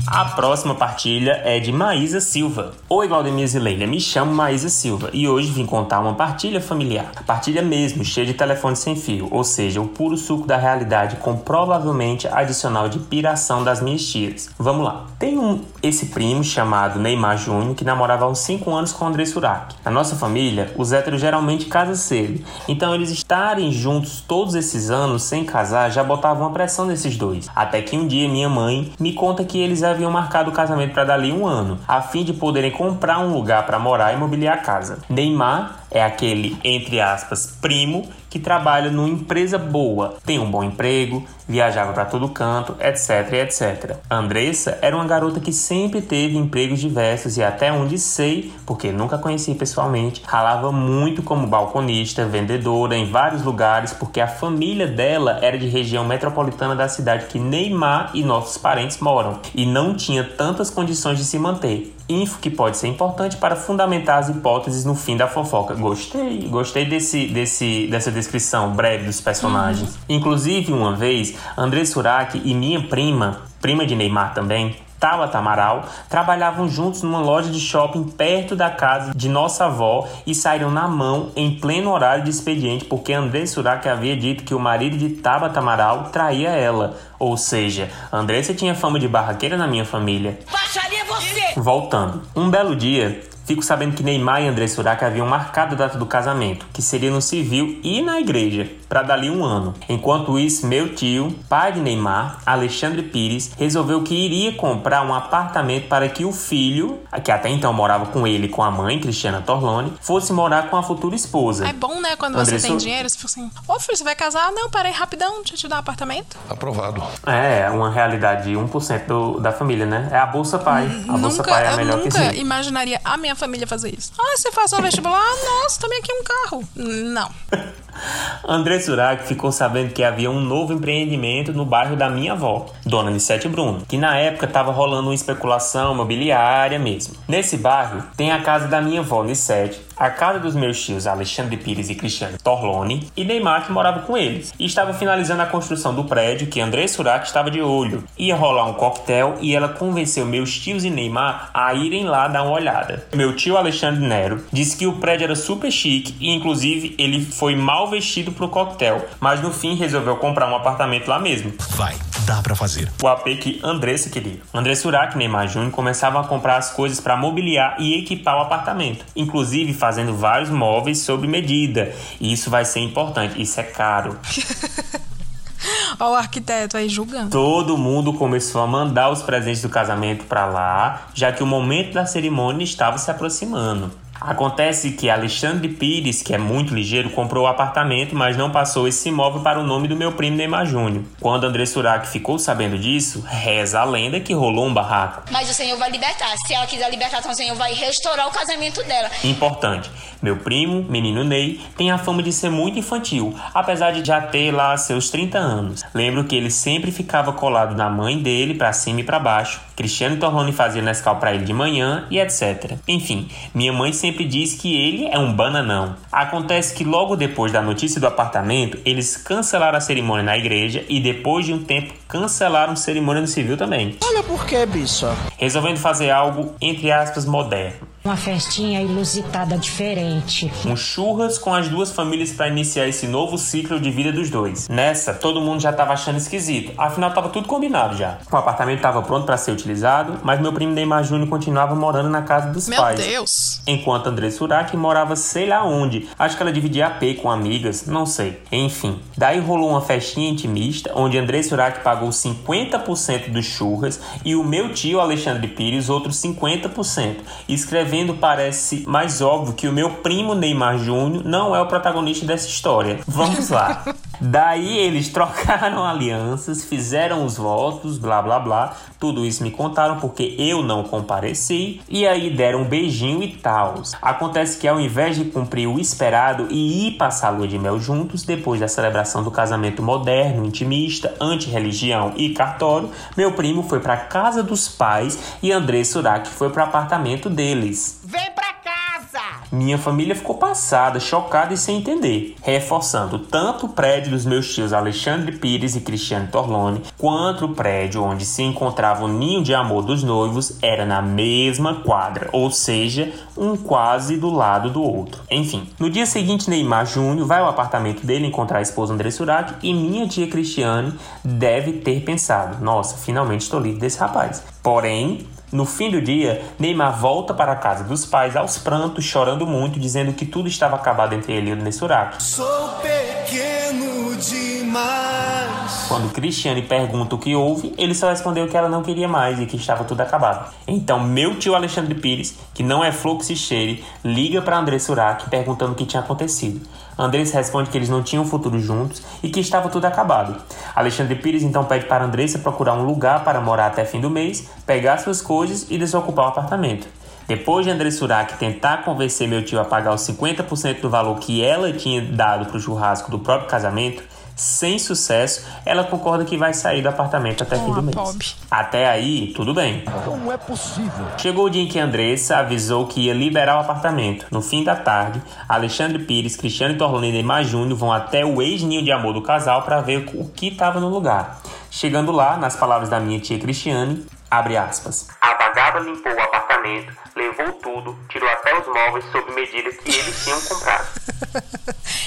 A próxima partilha é de Maísa Silva. Oi, Valdemir Leila, me chamo Maísa Silva e hoje vim contar uma partilha familiar. Partilha mesmo, cheia de telefone sem fio, ou seja, o puro suco da realidade com provavelmente adicional de piração das minhas tias. Vamos lá. Tem um esse primo chamado Neymar Júnior que namorava há uns 5 anos com André Surak. Na nossa família, os héteros geralmente casam cedo, então eles estarem juntos todos esses anos sem casar já botava uma pressão nesses dois. Até que um dia minha mãe me conta que eles haviam marcado o casamento para dali um ano, a fim de poderem comprar um lugar para morar e mobiliar a casa. Neymar é aquele, entre aspas, primo que trabalha numa empresa boa, tem um bom emprego, viajava para todo canto, etc, etc. Andressa era uma garota que sempre teve empregos diversos e até onde sei, porque nunca conheci pessoalmente, ralava muito como balconista, vendedora em vários lugares, porque a família dela era de região metropolitana da cidade que Neymar e nossos parentes moram e não tinha tantas condições de se manter. Info que pode ser importante para fundamentar as hipóteses no fim da fofoca. Gostei, gostei desse, desse, dessa descrição breve dos personagens. Inclusive, uma vez, André Surak e minha prima, prima de Neymar também, Tabata Amaral, trabalhavam juntos numa loja de shopping perto da casa de nossa avó e saíram na mão em pleno horário de expediente porque André Surak havia dito que o marido de Tabata Amaral traía ela. Ou seja, Andressa tinha fama de barraqueira na minha família. Baixaria você! Voltando. Um belo dia, Fico sabendo que Neymar e André Surak haviam marcado a data do casamento, que seria no civil e na igreja, para dali um ano. Enquanto isso, meu tio, pai de Neymar, Alexandre Pires, resolveu que iria comprar um apartamento para que o filho, que até então morava com ele e com a mãe, Cristiana Torlone, fosse morar com a futura esposa. É bom, né? Quando André você tem Sur- dinheiro, você fala assim: Ô filho, você vai casar? Não, peraí, rapidão, deixa eu te dar um apartamento. Aprovado. É, uma realidade de 1% do, da família, né? É a Bolsa Pai. A Bolsa nunca, Pai é a eu melhor que nunca existe. imaginaria a minha família fazer isso. Ah, você faz o vestibular? Nossa, também aqui um carro. Não. [laughs] André Surak ficou sabendo que havia um novo empreendimento no bairro da minha avó, Dona Nissete Bruno, que na época estava rolando uma especulação imobiliária mesmo. Nesse bairro tem a casa da minha avó Nissete, a casa dos meus tios Alexandre Pires e Cristiano Torlone e Neymar que morava com eles. E estava finalizando a construção do prédio que André Surak estava de olho. Ia rolar um coquetel e ela convenceu meus tios e Neymar a irem lá dar uma olhada. Meu tio Alexandre Nero disse que o prédio era super chique e inclusive ele foi mal vestido pro coquetel, mas no fim resolveu comprar um apartamento lá mesmo. Vai, dá pra fazer. O AP que Andressa queria. André Surak e Neymar Júnior começavam a comprar as coisas para mobiliar e equipar o apartamento, inclusive fazendo vários móveis sob medida. E isso vai ser importante, isso é caro. [laughs] Ó, o arquiteto aí julgando. Todo mundo começou a mandar os presentes do casamento para lá, já que o momento da cerimônia estava se aproximando. Acontece que Alexandre Pires, que é muito ligeiro, comprou o apartamento, mas não passou esse imóvel para o nome do meu primo Neymar Júnior. Quando André Surak ficou sabendo disso, reza a lenda que rolou um barraco. Mas o Senhor vai libertar. Se ela quiser libertar, então o Senhor vai restaurar o casamento dela. Importante, meu primo, menino Ney, tem a fama de ser muito infantil, apesar de já ter lá seus 30 anos. Lembro que ele sempre ficava colado na mãe dele, pra cima e pra baixo. Cristiano Torlone fazia Nescau pra ele de manhã e etc. Enfim, minha mãe sempre diz que ele é um bananão. Acontece que logo depois da notícia do apartamento, eles cancelaram a cerimônia na igreja e depois de um tempo cancelaram a cerimônia no civil também. Olha por que, bicho. Resolvendo fazer algo, entre aspas, moderno. Uma festinha inusitada diferente. Um churras com as duas famílias para iniciar esse novo ciclo de vida dos dois. Nessa, todo mundo já tava achando esquisito, afinal tava tudo combinado já. O apartamento tava pronto para ser utilizado, mas meu primo Neymar Júnior continuava morando na casa dos Meu pais. Deus! Enquanto André Surak morava sei lá onde. Acho que ela dividia AP com amigas, não sei. Enfim, daí rolou uma festinha intimista onde André Surak pagou 50% dos churras e o meu tio Alexandre Pires outros 50%. Escrevendo parece mais óbvio que o meu primo Neymar Júnior não é o protagonista dessa história. Vamos lá. [laughs] Daí eles trocaram alianças, fizeram os votos, blá blá blá. Tudo isso me contaram porque eu não compareci. E aí deram um beijinho e tal. Acontece que ao invés de cumprir o esperado e ir passar a lua de mel juntos, depois da celebração do casamento moderno, intimista, anti-religião e cartório, meu primo foi para casa dos pais e André Surak foi para o apartamento deles. Vem pra casa! Minha família ficou passada, chocada e sem entender, reforçando tanto o prédio dos meus tios Alexandre Pires e Cristiano Torlone, quanto o prédio onde se encontrava o ninho de amor dos noivos era na mesma quadra, ou seja, um quase do lado do outro. Enfim, no dia seguinte Neymar Júnior vai ao apartamento dele encontrar a esposa André Surak e minha tia Cristiane deve ter pensado, nossa, finalmente estou livre desse rapaz. Porém, no fim do dia, Neymar volta para a casa dos pais aos prantos, chorando muito, dizendo que tudo estava acabado entre ele e o Nessurak. Sou pequeno demais. Quando Cristiane pergunta o que houve, ele só respondeu que ela não queria mais e que estava tudo acabado. Então, meu tio Alexandre Pires, que não é flor que se cheire, liga para André Surak perguntando o que tinha acontecido. Andressa responde que eles não tinham futuro juntos e que estava tudo acabado. Alexandre Pires então pede para Andressa procurar um lugar para morar até fim do mês, pegar suas coisas e desocupar o apartamento. Depois de André Surak tentar convencer meu tio a pagar os 50% do valor que ela tinha dado para o churrasco do próprio casamento, sem sucesso, ela concorda que vai sair do apartamento até fim do mês. pobre. Até aí, tudo bem. Como é possível? Chegou o dia em que Andressa avisou que ia liberar o apartamento. No fim da tarde, Alexandre Pires, Cristiano Torlone e Neymar Júnior vão até o ex-ninho de amor do casal para ver o que estava no lugar. Chegando lá, nas palavras da minha tia Cristiane, abre aspas. A vagaba limpou o apartamento, levou tudo, tirou até os móveis sob medida que eles tinham comprado.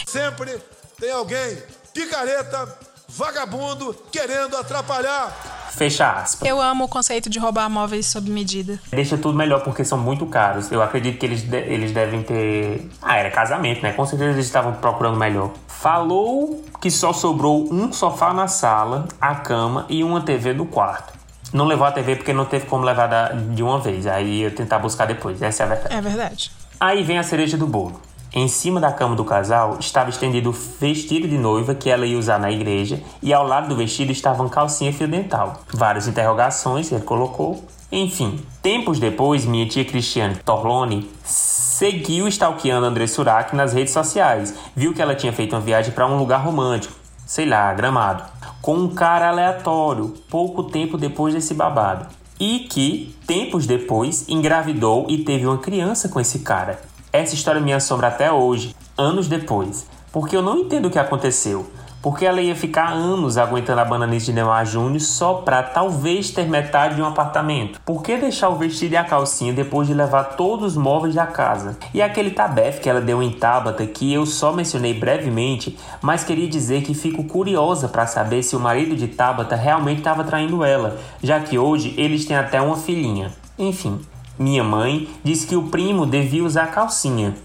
Sempre tem alguém picareta, vagabundo, querendo atrapalhar. Fecha aspas. Eu amo o conceito de roubar móveis sob medida. Deixa tudo melhor porque são muito caros. Eu acredito que eles, de- eles devem ter. Ah, era casamento, né? Com certeza eles estavam procurando melhor. Falou que só sobrou um sofá na sala, a cama e uma TV no quarto. Não levou a TV porque não teve como levar da- de uma vez. Aí eu tentar buscar depois. Essa é a verdade. É verdade. Aí vem a cereja do bolo. Em cima da cama do casal estava estendido o vestido de noiva que ela ia usar na igreja e ao lado do vestido estavam calcinha fio dental. Várias interrogações ele colocou. Enfim, tempos depois, minha tia Cristiane Torlone seguiu stalkeando André Surak nas redes sociais. Viu que ela tinha feito uma viagem para um lugar romântico, sei lá, gramado, com um cara aleatório, pouco tempo depois desse babado. E que, tempos depois, engravidou e teve uma criança com esse cara. Essa história me assombra até hoje, anos depois, porque eu não entendo o que aconteceu. Porque ela ia ficar anos aguentando a bananice de Neymar Júnior só pra talvez ter metade de um apartamento. Por que deixar o vestido e a calcinha depois de levar todos os móveis da casa? E aquele tabefe que ela deu em Tabata, que eu só mencionei brevemente, mas queria dizer que fico curiosa pra saber se o marido de Tabata realmente estava traindo ela, já que hoje eles têm até uma filhinha. Enfim, minha mãe disse que o primo devia usar calcinha.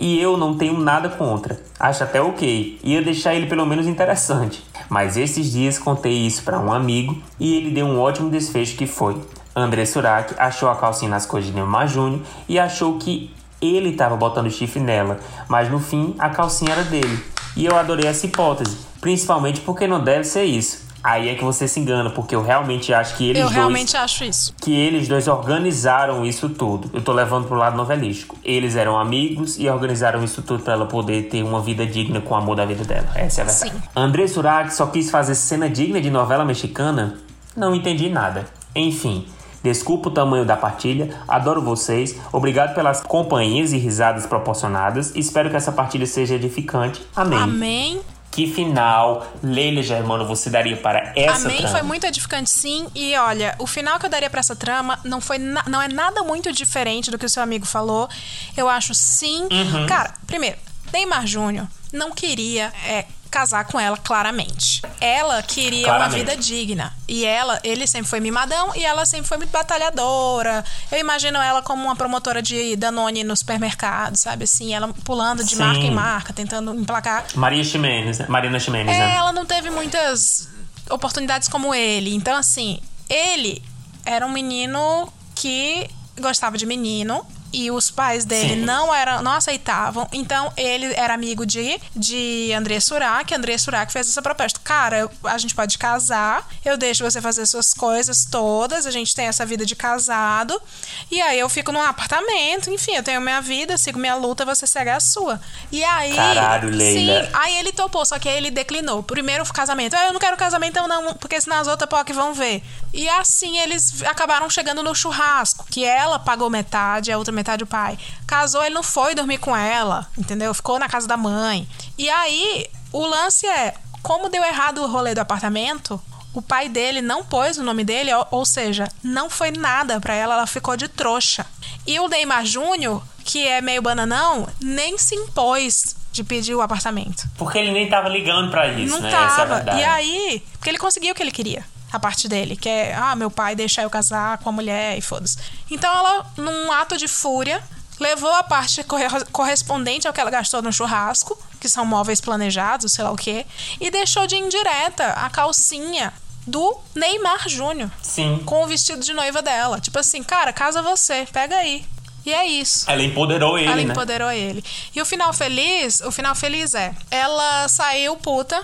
E eu não tenho nada contra. Acho até ok. Ia deixar ele pelo menos interessante. Mas esses dias contei isso para um amigo e ele deu um ótimo desfecho que foi. André Surak achou a calcinha nas coisas de Neymar Júnior e achou que ele estava botando chifre nela, mas no fim a calcinha era dele. E eu adorei essa hipótese, principalmente porque não deve ser isso. Aí é que você se engana, porque eu realmente acho que eles eu dois realmente acho isso. que eles dois organizaram isso tudo. Eu tô levando pro lado novelístico. Eles eram amigos e organizaram isso tudo pra ela poder ter uma vida digna com o amor da vida dela. Essa é a verdade. Sim. André Surak só quis fazer cena digna de novela mexicana? Não entendi nada. Enfim. Desculpa o tamanho da partilha, adoro vocês, obrigado pelas companhias e risadas proporcionadas, espero que essa partilha seja edificante. Amém. Amém. Que final, Leila Germano, você daria para essa Amém trama? foi muito edificante, sim. E olha, o final que eu daria pra essa trama não foi não é nada muito diferente do que o seu amigo falou. Eu acho sim. Uhum. Cara, primeiro, Neymar Júnior não queria é, casar com ela claramente. Ela queria Claramente. uma vida digna. E ela, ele sempre foi mimadão e ela sempre foi muito batalhadora. Eu imagino ela como uma promotora de Danone no supermercado, sabe assim, ela pulando de Sim. marca em marca, tentando emplacar Maria Ximenes, né? Marina Ximenes, é, né? ela não teve muitas oportunidades como ele. Então, assim, ele era um menino que gostava de menino. E os pais dele Sim. não eram, não aceitavam. Então, ele era amigo de, de André Surak. André Surak fez essa proposta. Cara, a gente pode casar. Eu deixo você fazer suas coisas todas. A gente tem essa vida de casado. E aí, eu fico num apartamento. Enfim, eu tenho minha vida, sigo minha luta, você segue a sua. E aí... Caralho, Leila. Sim, Aí ele topou, só que aí ele declinou. Primeiro casamento. Ah, eu não quero casamento, então não, porque senão as outras POC vão ver. E assim eles acabaram chegando no churrasco, que ela pagou metade, a outra metade o pai. Casou, ele não foi dormir com ela, entendeu? Ficou na casa da mãe. E aí, o lance é, como deu errado o rolê do apartamento, o pai dele não pôs o nome dele, ou, seja, não foi nada pra ela, ela ficou de trouxa. E o Neymar Júnior, que é meio bananão, nem se impôs de pedir o apartamento. Porque ele nem tava ligando pra isso, Não né? É tava. verdade. e aí, porque ele conseguiu o que ele queria. A parte dele, que é, ah, meu pai deixar eu casar com a mulher e foda-se. Então ela, num ato de fúria, levou a parte corre- correspondente ao que ela gastou no churrasco, que são móveis planejados, sei lá o quê, e deixou de indireta a calcinha do Neymar Júnior. Sim. Com o vestido de noiva dela. Tipo assim, cara, casa você, pega aí. E é isso. Ela empoderou ele, Ela né? empoderou ele. E o final feliz, o final feliz é, ela saiu puta,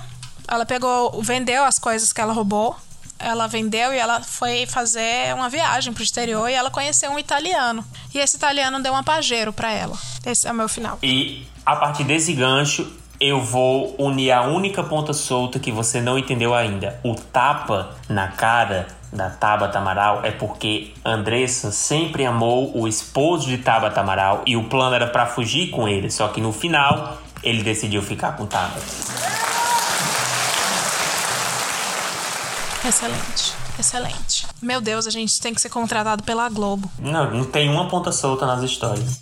ela pegou, vendeu as coisas que ela roubou, ela vendeu e ela foi fazer uma viagem pro exterior e ela conheceu um italiano. E esse italiano deu uma pajeiro pra ela. Esse é o meu final. E a partir desse gancho, eu vou unir a única ponta solta que você não entendeu ainda. O tapa na cara da Tabata Amaral é porque Andressa sempre amou o esposo de Tabata Amaral e o plano era pra fugir com ele, só que no final ele decidiu ficar com Tabata. Excelente. Excelente. Meu Deus, a gente tem que ser contratado pela Globo. Não, não tem uma ponta solta nas histórias.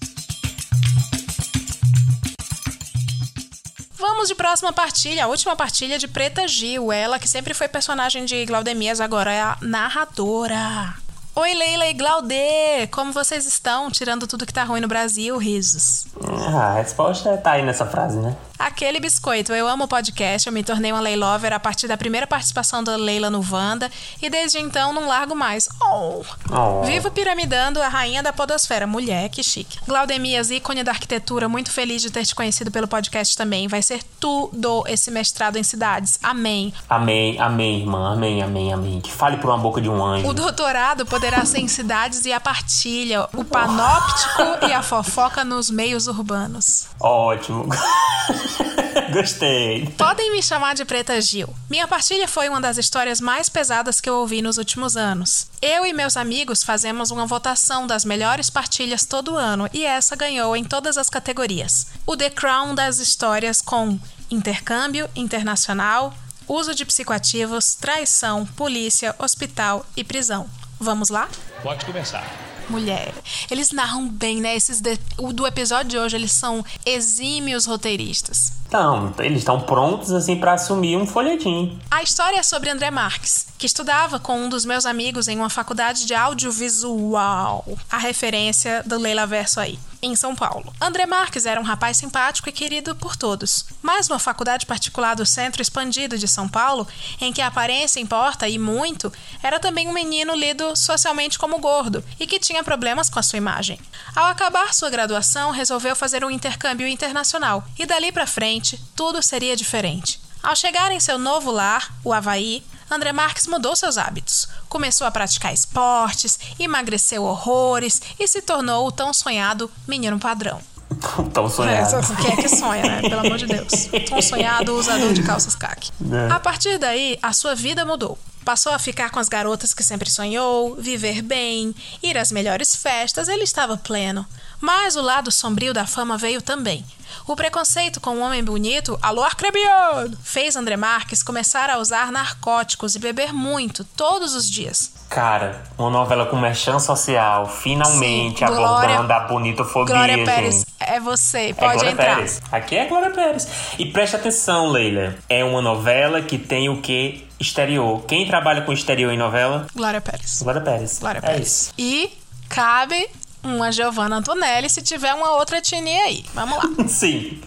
Vamos de próxima partilha, a última partilha de Preta Gil, ela que sempre foi personagem de Glaudemias, agora é a narradora. Oi, Leila e Glaudê! Como vocês estão? Tirando tudo que tá ruim no Brasil, risos. Ah, a resposta tá aí nessa frase, né? Aquele biscoito. Eu amo o podcast, eu me tornei uma Leilover a partir da primeira participação da Leila no Wanda e desde então não largo mais. Oh. Oh. Vivo piramidando a rainha da podosfera. Mulher, que chique. Glaudemias, ícone da arquitetura, muito feliz de ter te conhecido pelo podcast também. Vai ser tudo esse mestrado em cidades. Amém. Amém, amém, irmã. Amém, amém, amém. Que fale por uma boca de um anjo. O doutorado poderá em cidades e a partilha, o panóptico e a fofoca nos meios urbanos. Ótimo. [laughs] Gostei. Podem me chamar de Preta Gil. Minha partilha foi uma das histórias mais pesadas que eu ouvi nos últimos anos. Eu e meus amigos fazemos uma votação das melhores partilhas todo ano e essa ganhou em todas as categorias. O The Crown das histórias com intercâmbio internacional, uso de psicoativos, traição, polícia, hospital e prisão. Vamos lá? Pode começar. Mulher. Eles narram bem, né? Esses de... o do episódio de hoje, eles são exímios roteiristas. Então, eles estão prontos assim para assumir um folhetim. A história é sobre André Marques, que estudava com um dos meus amigos em uma faculdade de audiovisual. A referência do Leila Verso aí, em São Paulo. André Marques era um rapaz simpático e querido por todos, mas numa faculdade particular do Centro Expandido de São Paulo, em que a aparência importa e muito, era também um menino lido socialmente como gordo e que tinha problemas com a sua imagem. Ao acabar sua graduação, resolveu fazer um intercâmbio internacional e dali para frente tudo seria diferente. Ao chegar em seu novo lar, o Havaí, André Marques mudou seus hábitos. Começou a praticar esportes, emagreceu horrores e se tornou o tão sonhado menino padrão. [laughs] Tão sonhado. É, quem é que sonha, né? Pelo amor de Deus. Tão sonhado usador de calças caque. É. A partir daí, a sua vida mudou. Passou a ficar com as garotas que sempre sonhou, viver bem, ir às melhores festas, ele estava pleno. Mas o lado sombrio da fama veio também. O preconceito com o homem bonito, alô arcrebiano, fez André Marques começar a usar narcóticos e beber muito, todos os dias. Cara, uma novela com merchan social, finalmente Sim, abordando Glória- a bonitofobia, Glória gente. Pérez, é você, É pode Glória entrar. Pérez. Aqui é Glória Pérez. E preste atenção, Leila. É uma novela que tem o que? Exterior. Quem trabalha com exterior em novela? Glória Pérez. Glória Pérez. Glória É Pérez. isso. E cabe uma Giovanna Antonelli se tiver uma outra etnia aí. Vamos lá. [laughs] Sim.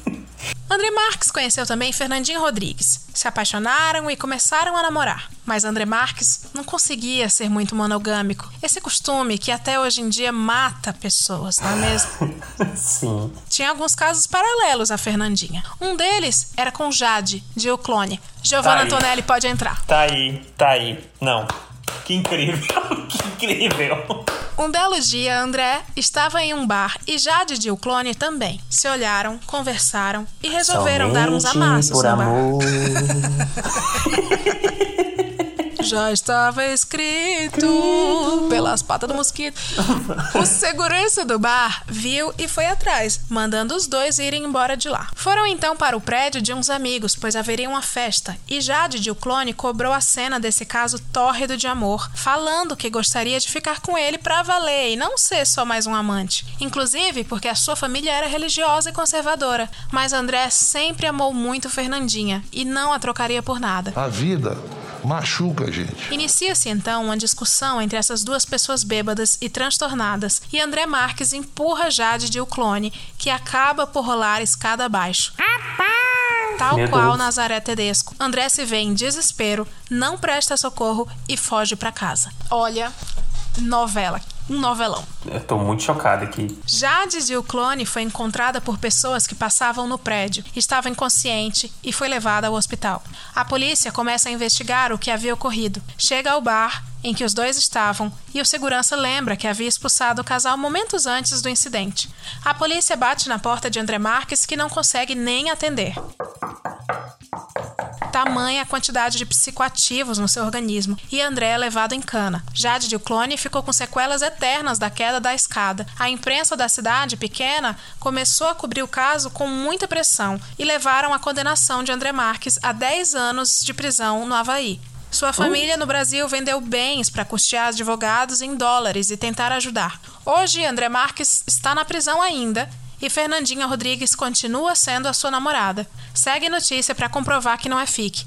André Marques conheceu também Fernandinho Rodrigues. Se apaixonaram e começaram a namorar. Mas André Marques não conseguia ser muito monogâmico. Esse costume que até hoje em dia mata pessoas, não é mesmo? [laughs] Sim. Tinha alguns casos paralelos a Fernandinha. Um deles era com Jade, de O Clone. Giovanna Tá. Antonelli pode entrar. Tá aí, tá aí. Não. Que incrível. [laughs] que incrível. Um belo dia, André estava em um bar e Jade de O Clone também. Se olharam, conversaram e resolveram dar uns Somente amassos por no bar. [laughs] Já estava escrito pelas patas do mosquito. O segurança do bar viu e foi atrás, mandando os dois irem embora de lá. Foram então para o prédio de uns amigos, pois haveria uma festa, e Jade de o clone cobrou a cena desse caso tórrido de amor, falando que gostaria de ficar com ele pra valer e não ser só mais um amante. Inclusive porque a sua família era religiosa e conservadora. Mas André sempre amou muito Fernandinha e não a trocaria por nada. A vida machuca, gente. Inicia-se então uma discussão entre essas duas pessoas bêbadas e transtornadas, e André Marques empurra Jade de o clone, que acaba por rolar escada abaixo. Tal Meu qual Deus. Nazaré Tedesco. André se vê em desespero, não presta socorro e foge pra casa. Olha, novela. Um novelão. Eu tô muito chocado aqui. Jade de o clone foi encontrada por pessoas que passavam no prédio, estava inconsciente e foi levada ao hospital. A polícia começa a investigar o que havia ocorrido. Chega ao bar em que os dois estavam e o segurança lembra que havia expulsado o casal momentos antes do incidente. A polícia bate na porta de André Marques que não consegue nem atender. Tamanha a quantidade de psicoativos no seu organismo e André é levado em cana. Jade de clone ficou com sequelas eternas da queda da escada. A imprensa da cidade pequena começou a cobrir o caso com muita pressão e levaram à condenação de André Marques a 10 anos de prisão no Havaí. Sua família no Brasil vendeu bens para custear advogados em dólares e tentar ajudar. Hoje, André Marques está na prisão ainda E Fernandinha Rodrigues continua sendo a sua namorada. Segue notícia para comprovar que não é fique.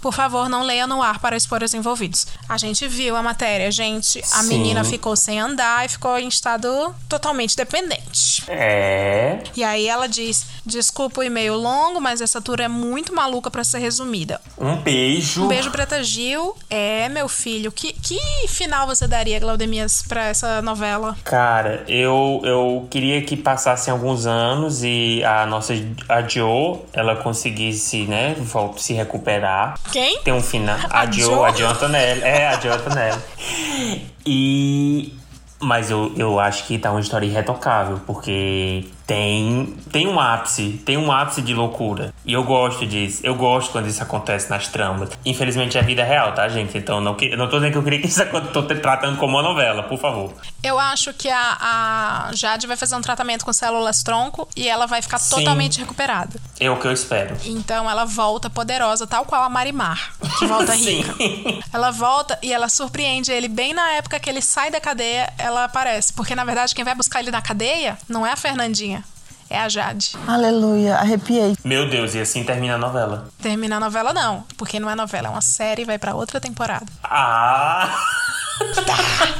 Por favor, não leia no ar para expor os envolvidos. A gente viu a matéria, gente. A Sim. menina ficou sem andar e ficou em estado totalmente dependente. É. E aí ela diz: Desculpa o e-mail longo, mas essa tour é muito maluca para ser resumida. Um beijo. Um beijo, Preta Gil. É, meu filho. Que, que final você daria, Glaudemias, pra essa novela? Cara, eu, eu queria que passassem alguns anos e a nossa a Jo, ela conseguisse, né, se recuperar. Quem? Tem um final. [laughs] A, A Jo, a Jo Antonelli. É, a Jo Antonelli. E. Mas eu, eu acho que tá uma história irretocável, porque tem, tem um ápice, tem um ápice de loucura. E eu gosto disso, eu gosto quando isso acontece nas tramas. Infelizmente é vida real, tá, gente? Então não, que- não tô dizendo que eu queria que isso aconteça, tô te tratando como uma novela, por favor. Eu acho que a, a Jade vai fazer um tratamento com células tronco e ela vai ficar Sim. totalmente recuperada. É o que eu espero. Então ela volta poderosa, tal qual a Marimar, que volta [laughs] rica. Ela volta e ela surpreende ele bem na época que ele sai da cadeia, ela aparece. Porque na verdade quem vai buscar ele na cadeia não é a Fernandinha, é a Jade. Aleluia, arrepiei. Meu Deus, e assim termina a novela. Termina a novela não, porque não é novela, é uma série e vai pra outra temporada. [laughs] Ah!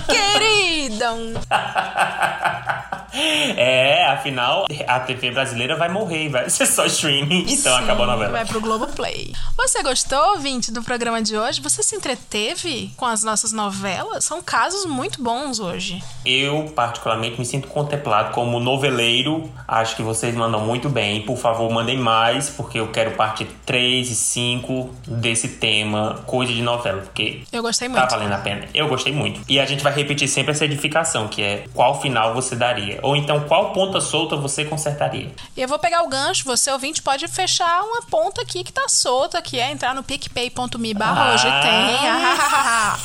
Querida! [laughs] [laughs] É, afinal, a TV brasileira vai morrer e vai ser só streaming. Então Sim, acabou a novela. Vai pro Globoplay. Você gostou, ouvinte, do programa de hoje? Você se entreteve com as nossas novelas? São casos muito bons hoje. Eu, particularmente, me sinto contemplado como noveleiro. Acho que vocês mandam muito bem. Por favor, mandem mais, porque eu quero parte 3 e 5 desse tema, coisa de novela, porque Eu gostei tá muito. valendo a pena. Eu gostei muito. E a gente vai repetir sempre essa edificação, que é qual final você daria. Ou então, qual ponta solta você consertaria. E eu vou pegar o gancho, você ouvinte pode fechar uma ponta aqui que tá solta, que é entrar no picpay.me barra hoje tem.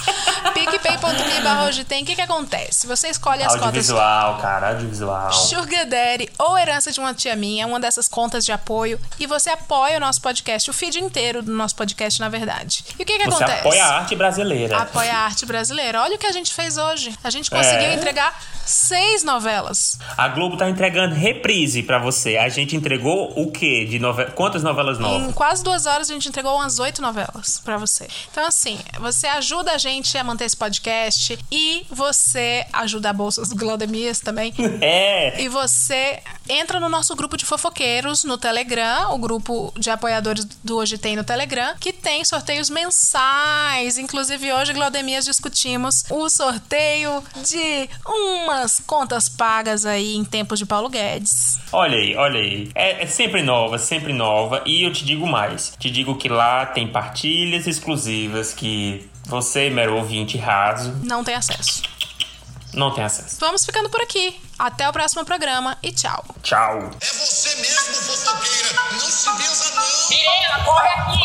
[laughs] picpay.me barra hoje tem. O que que acontece? Você escolhe as cotas Audiovisual, cara, audiovisual. Sugar Daddy ou Herança de uma Tia Minha, uma dessas contas de apoio, e você apoia o nosso podcast, o feed inteiro do nosso podcast, na verdade. E o que que Você acontece? apoia a arte brasileira. Apoia a arte brasileira. Olha o que a gente fez hoje. A gente conseguiu É. entregar seis novelas. A Globo tá entregando reprise pra você. A gente entregou o quê? De nove... Quantas novelas novas? Em quase duas horas a gente entregou umas oito novelas pra você. Então, assim, você ajuda a gente a manter esse podcast e você ajuda a Bolsa dos Glaudemias também. [laughs] É. E você entra no nosso grupo de fofoqueiros no Telegram, o grupo de apoiadores do Hoje Tem no Telegram, que tem sorteios mensais. Inclusive, hoje, Glaudemias, discutimos o sorteio de umas contas pagas aí em tempos de Paulo Guedes. Olha aí, olha aí. É, é sempre nova, sempre nova. E eu te digo mais. Te digo que lá tem partilhas exclusivas que você, mero ouvinte raso, Não tem acesso. não tem acesso. Vamos ficando por aqui. Até o próximo programa e tchau. Tchau. Você mesmo, fofoqueira, não se benza não. Menina, corre aqui!